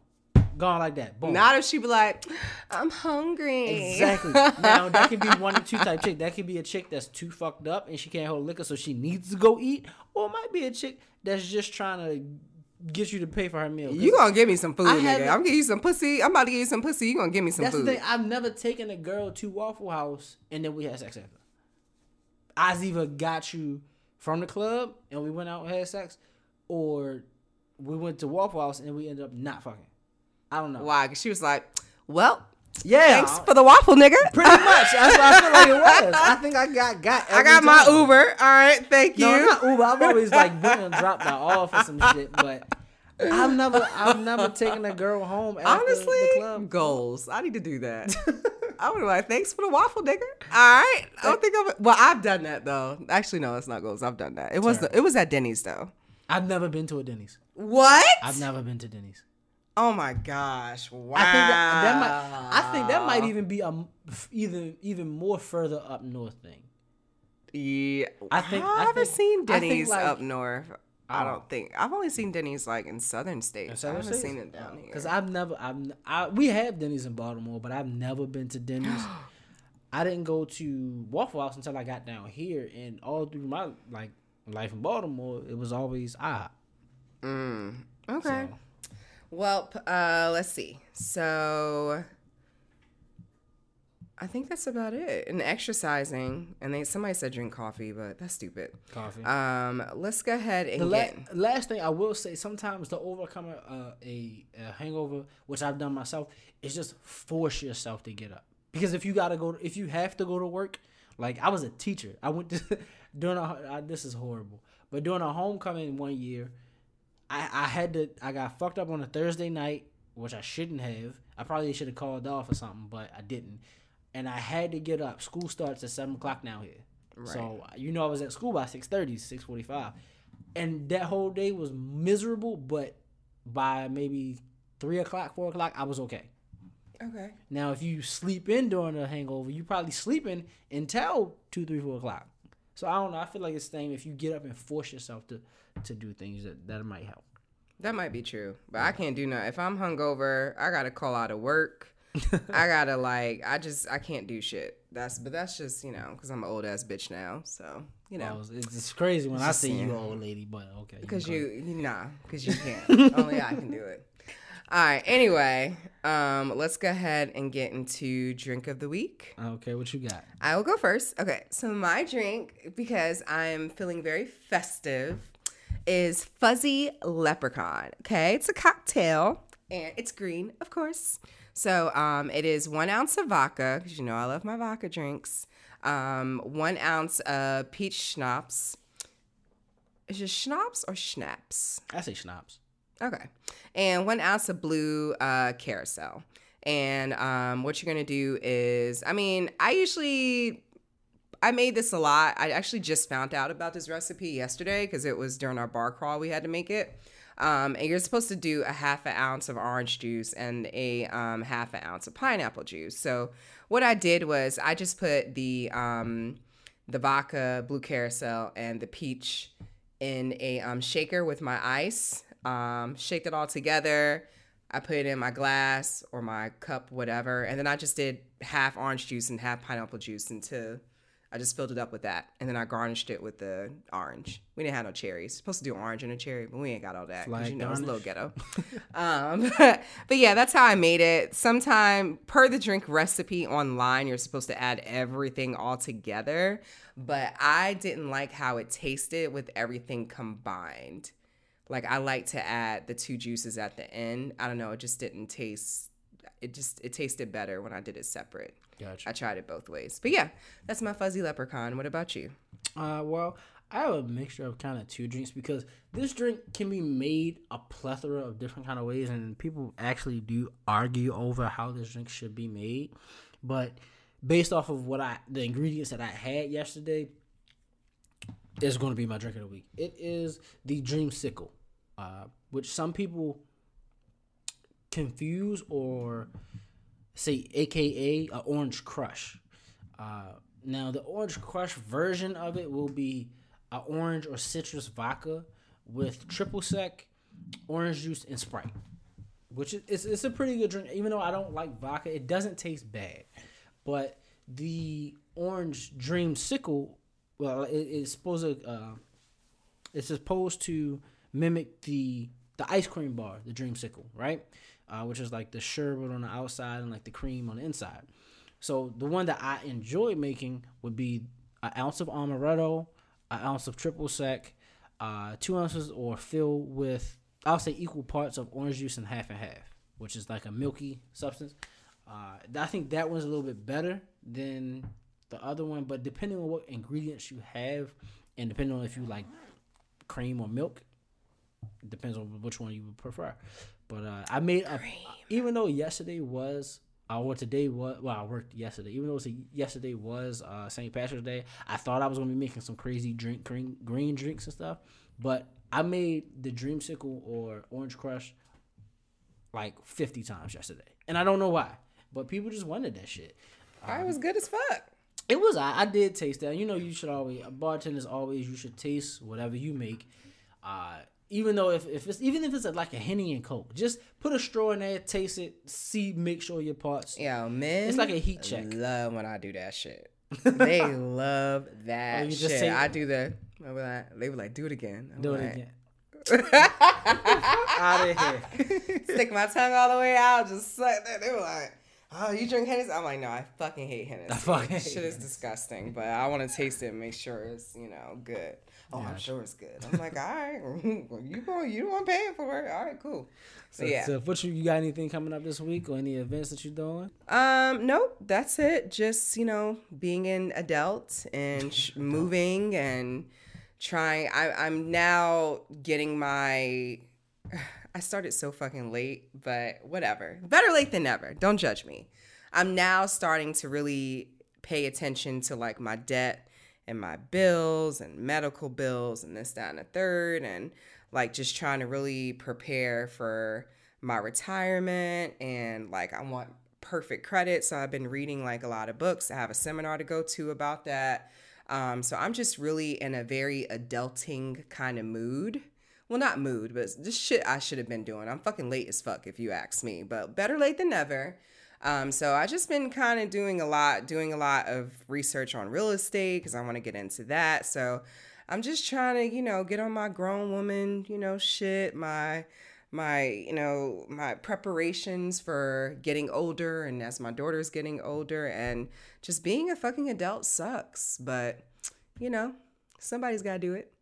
gone like that. Boom. Not if she be like, I'm hungry. Exactly. [LAUGHS] now that can be one or two type chick. That could be a chick that's too fucked up and she can't hold liquor, so she needs to go eat. Or it might be a chick that's just trying to get you to pay for her meal. You gonna give me some food, I nigga. I'm gonna give you some pussy. I'm about to give you some pussy. You gonna give me some that's food. the thing. I've never taken a girl to Waffle House and then we had sex after. I either got you from the club and we went out and had sex, or we went to Waffle House and we ended up not fucking. I don't know. Why? Cause she was like, well, Yeah, thanks for the waffle, nigga. pretty much. That's what I feel like it [LAUGHS] was. I think I got got. I every got my. Uber. All right, thank you. No, not Uber. I've always [LAUGHS] like been and dropped that off or some shit, but I've never, I've never taken a girl home after Honestly, the club. goals. I need to do that. [LAUGHS] I would be like, thanks for the waffle, nigga. All right. I don't think I'm. Well, I've done that though. Actually, no, it's not goals. I've done that. It was the, it was at Denny's though. I've never been to a Denny's. What? I've never been to Denny's. Oh my gosh! Wow. I think that, that might, I think that might even be a even even more further up north thing. Yeah, I think- I've I never seen Denny's like- up north. I Oh. don't think I've only seen Denny's like in southern states. I haven't seen it down here. Because I've never, n- I, we have Denny's in Baltimore, but I've never been to Denny's. [GASPS] I didn't go to Waffle House until I got down here, and all through my like life in Baltimore, it was always IHOP. Mm. Okay. So, Well, uh, let's see. So I think that's about it. And exercising, and they somebody said drink coffee, but that's stupid. coffee. Um, let's go ahead and the la- get. last thing I will say, sometimes to overcome a, uh, a, a hangover, which I've done myself, is just force yourself to get up. Because if you gotta go, if you have to go to work, like I was a teacher, I went to [LAUGHS] during a I, this is horrible, but during a homecoming one year, I I had to I got fucked up on a Thursday night, which I shouldn't have. I probably should have called off or something, but I didn't, and I had to get up. School starts at seven o'clock now here. So you know I was at school by 6.30, 6.45. And that whole day was miserable, but by maybe three o'clock, four o'clock, I was okay. Okay. Now if you sleep in during a hangover, you probably sleeping until two, three, four o'clock. So I don't know. I feel like it's the same if you get up and force yourself to to do things that, that might help. That might be true, but I can't do nothing. If I'm hungover, I gotta call out of work. [LAUGHS] I gotta like, I just, I can't do shit. That's, but that's just, you know, because I'm an old ass bitch now. So, you know, Well, it's, it's crazy when I see you, old lady, but okay. because can you, you, nah, because you can't. [LAUGHS] Only I can do it. All right. Anyway, um, let's go ahead and get into drink of the week. Okay, what you got? I will go first. Okay, so my drink, because I'm feeling very festive, is Fuzzy Leprechaun. Okay, it's a cocktail and it's green, of course. So um, it is one ounce of vodka, because you know I love my vodka drinks. Um, one ounce of peach schnapps. Is it schnapps or schnapps? I say schnapps. Okay. And one ounce of blue uh, curaçao. And um, what you're to do is, I mean, I usually, I made this a lot. I actually just found out about this recipe yesterday because it was during our bar crawl we had to make it. Um, and you're supposed to do a half an ounce of orange juice and a um, half an ounce of pineapple juice. So what I did was I just put the um, the vodka, blue curaçao, and the peach in a um, shaker with my ice. Um, shaked it all together. I put it in my glass or my cup, whatever, and then I just did half orange juice and half pineapple juice until I just filled it up with that, and then I garnished it with the orange. We didn't have no cherries. Supposed to do orange and a cherry, but we ain't got all that because you know it's a little ghetto. [LAUGHS] [LAUGHS] um, [LAUGHS] but yeah, that's how I made it. Sometime per the drink recipe online, you're supposed to add everything all together, but I didn't like how it tasted with everything combined. Like I like to add the two juices at the end. I don't know, it just didn't taste. It just it tasted better when I did it separate. Gotcha. I tried it both ways. But yeah, that's my fuzzy leprechaun. What about you? Uh, well, I have a mixture of kind of two drinks because this drink can be made a plethora of different kind of ways, and people actually do argue over how this drink should be made. But based off of what I, the ingredients that I had yesterday, is going to be my drink of the week. It is the Dreamsicle, uh, which some people confuse or say AKA a orange crush. Uh, now the orange crush version of it will be a orange or citrus vodka with triple sec, orange juice, and Sprite. Which is it's, it's a pretty good drink. Even though I don't like vodka, it doesn't taste bad. But the orange Dreamsicle, well, it, it's supposed to uh, it's supposed to mimic the the ice cream bar, the dreamsicle, right? Uh, which is like the sherbet on the outside and like the cream on the inside. So the one that I enjoy making would be an ounce of amaretto, an ounce of triple sec, uh, two ounces or fill with I'll say equal parts of orange juice and half and half, which is like a milky substance. Uh, I think that one's a little bit better than the other one, but depending on what ingredients you have, and depending on if you like cream or milk, depends on which one you would prefer. But uh, I made a, even though yesterday was uh, or today was well I worked yesterday. Even though a, yesterday was uh, St. Patrick's Day, I thought I was gonna be making some crazy drink green green drinks and stuff. But I made the Dreamsicle or Orange Crush like fifty times yesterday, and I don't know why. But people just wanted that shit. I was good as fuck. It was I, I did taste that. You know, you should always a bartenders always you should taste whatever you make. Uh, even though if, if it's even if it's a, like a henny and coke, just put a straw in there, taste it, see, make sure your parts. Yo, man, It's like a heat check. I love when I do that shit. [LAUGHS] they love that shit. just say- I do that. I like, they were like, do it again. I'm Do it like, again. [LAUGHS] Out of here. Stick my tongue all the way out, just suck that. They were like, "Oh, you drink Hennessy?" I'm like, "No, I fucking hate Hennessy. I fucking hate shit is disgusting." But I want to taste it and make sure it's you know good. Oh, I'm sure it's good. I'm like, all right, [LAUGHS] you going, you the one paying for it. All right, cool. So, So, yeah. so what you, you got anything coming up this week or any events that you're doing? Um, nope, that's it. Just you know, being an adult and sh- [LAUGHS] moving and trying. I, I'm now getting my. [SIGHS] I started so fucking late, but whatever. Better late than never. Don't judge me. I'm now starting to really pay attention to like my debt and my bills and medical bills and this, that, and the third, and like just trying to really prepare for my retirement and like I want perfect credit. So I've been reading like a lot of books. I have a seminar to go to about that. Um, so I'm just really in a very adulting kind of mood. Well, not mood, but this shit I should have been doing. I'm fucking late as fuck if you ask me, but better late than never. Um, so I just been kind of doing a lot, doing a lot of research on real estate because I want to get into that. So I'm just trying to, you know, get on my grown woman, you know, shit, my my, you know, my preparations for getting older and as my daughter's getting older and just being a fucking adult sucks, but you know, somebody's got to do it.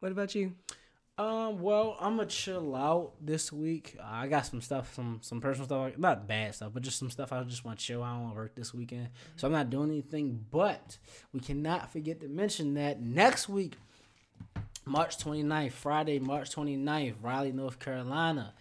What about you? Um, well, I'm gonna chill out this week. I got some stuff, some some personal stuff, not bad stuff, but just some stuff I just want to chill. I don't want to work this weekend, so I'm not doing anything. But we cannot forget to mention that next week, March 29th, Friday, March 29th, Raleigh, North Carolina.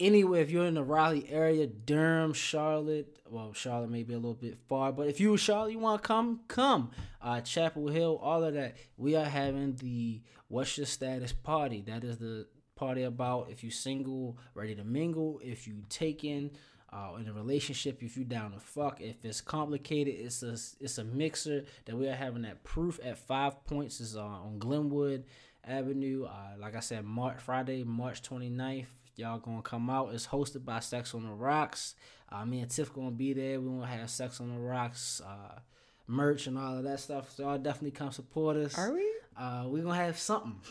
Anywhere, if you're in the Raleigh area, Durham, Charlotte, well, Charlotte may be a little bit far, but if you Charlotte, you want to come, come. Uh, Chapel Hill, all of that. We are having the What's Your Status party. That is the party about if you single, ready to mingle, if you taken, uh, in a relationship, if you down to fuck, if it's complicated, it's a it's a mixer that we are having that proof at Five Points is uh, on Glenwood Avenue. Uh, like I said, March Friday, March 29th. Y'all gonna come out. It's hosted by Sex on the Rocks. Uh, me and Tiff gonna be there. We gonna have Sex on the Rocks uh, merch and all of that stuff. So y'all definitely come support us. Are we? Uh, we gonna have something. [LAUGHS] [LAUGHS]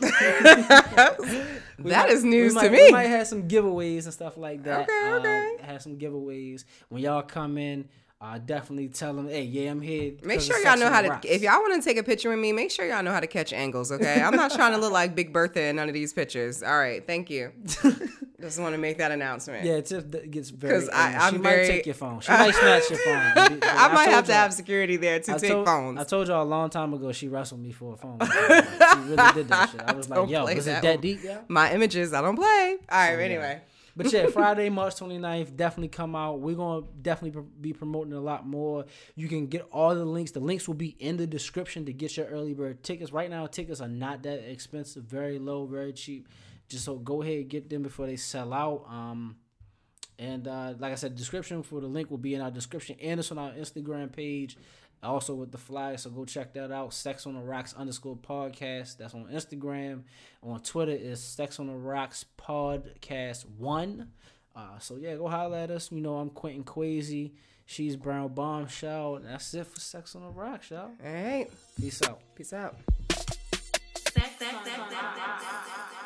That is news we to me. We might have some giveaways and stuff like that. Okay, okay. Uh, have some giveaways when y'all come in. Uh, definitely tell them, hey, yeah, I'm here. Make sure y'all know how to. Rocks. If y'all want to take a picture with me, make sure y'all know how to catch angles. Okay, I'm not trying to look like Big Bertha in none of these pictures. All right, thank you. [LAUGHS] Just want to make that announcement. yeah, Tiff d- gets very. 'Cause I- anal. she I'm might very- take your phone. She might snatch your phone. [LAUGHS] I might have to have security there to I take told, phones. I told y'all a long time ago she wrestled me for a phone. Like, [LAUGHS] she really did that shit. I was like, yo, is it that deep, yeah? My images, I don't play. All right, yeah. anyway. But yeah, [LAUGHS] Friday, March 29th, definitely come out. We're going to definitely be promoting a lot more. You can get all the links. The links will be in the description to get your early bird tickets. Right now, tickets are not that expensive, very low, very cheap. Just so go ahead and get them before they sell out. Um, and uh, like I said, description for the link will be in our description and it's on our Instagram page also with the fly. So go check that out. Sex on the Rocks underscore podcast. That's on Instagram. On Twitter is Sex on the Rocks podcast one. Uh, so yeah, go holler at us. You know I'm Quentin Quazy. She's Brown Bombshell. And that's it for Sex on the Rocks, y'all. All right. Peace out. Peace out. Sex, sex, sex,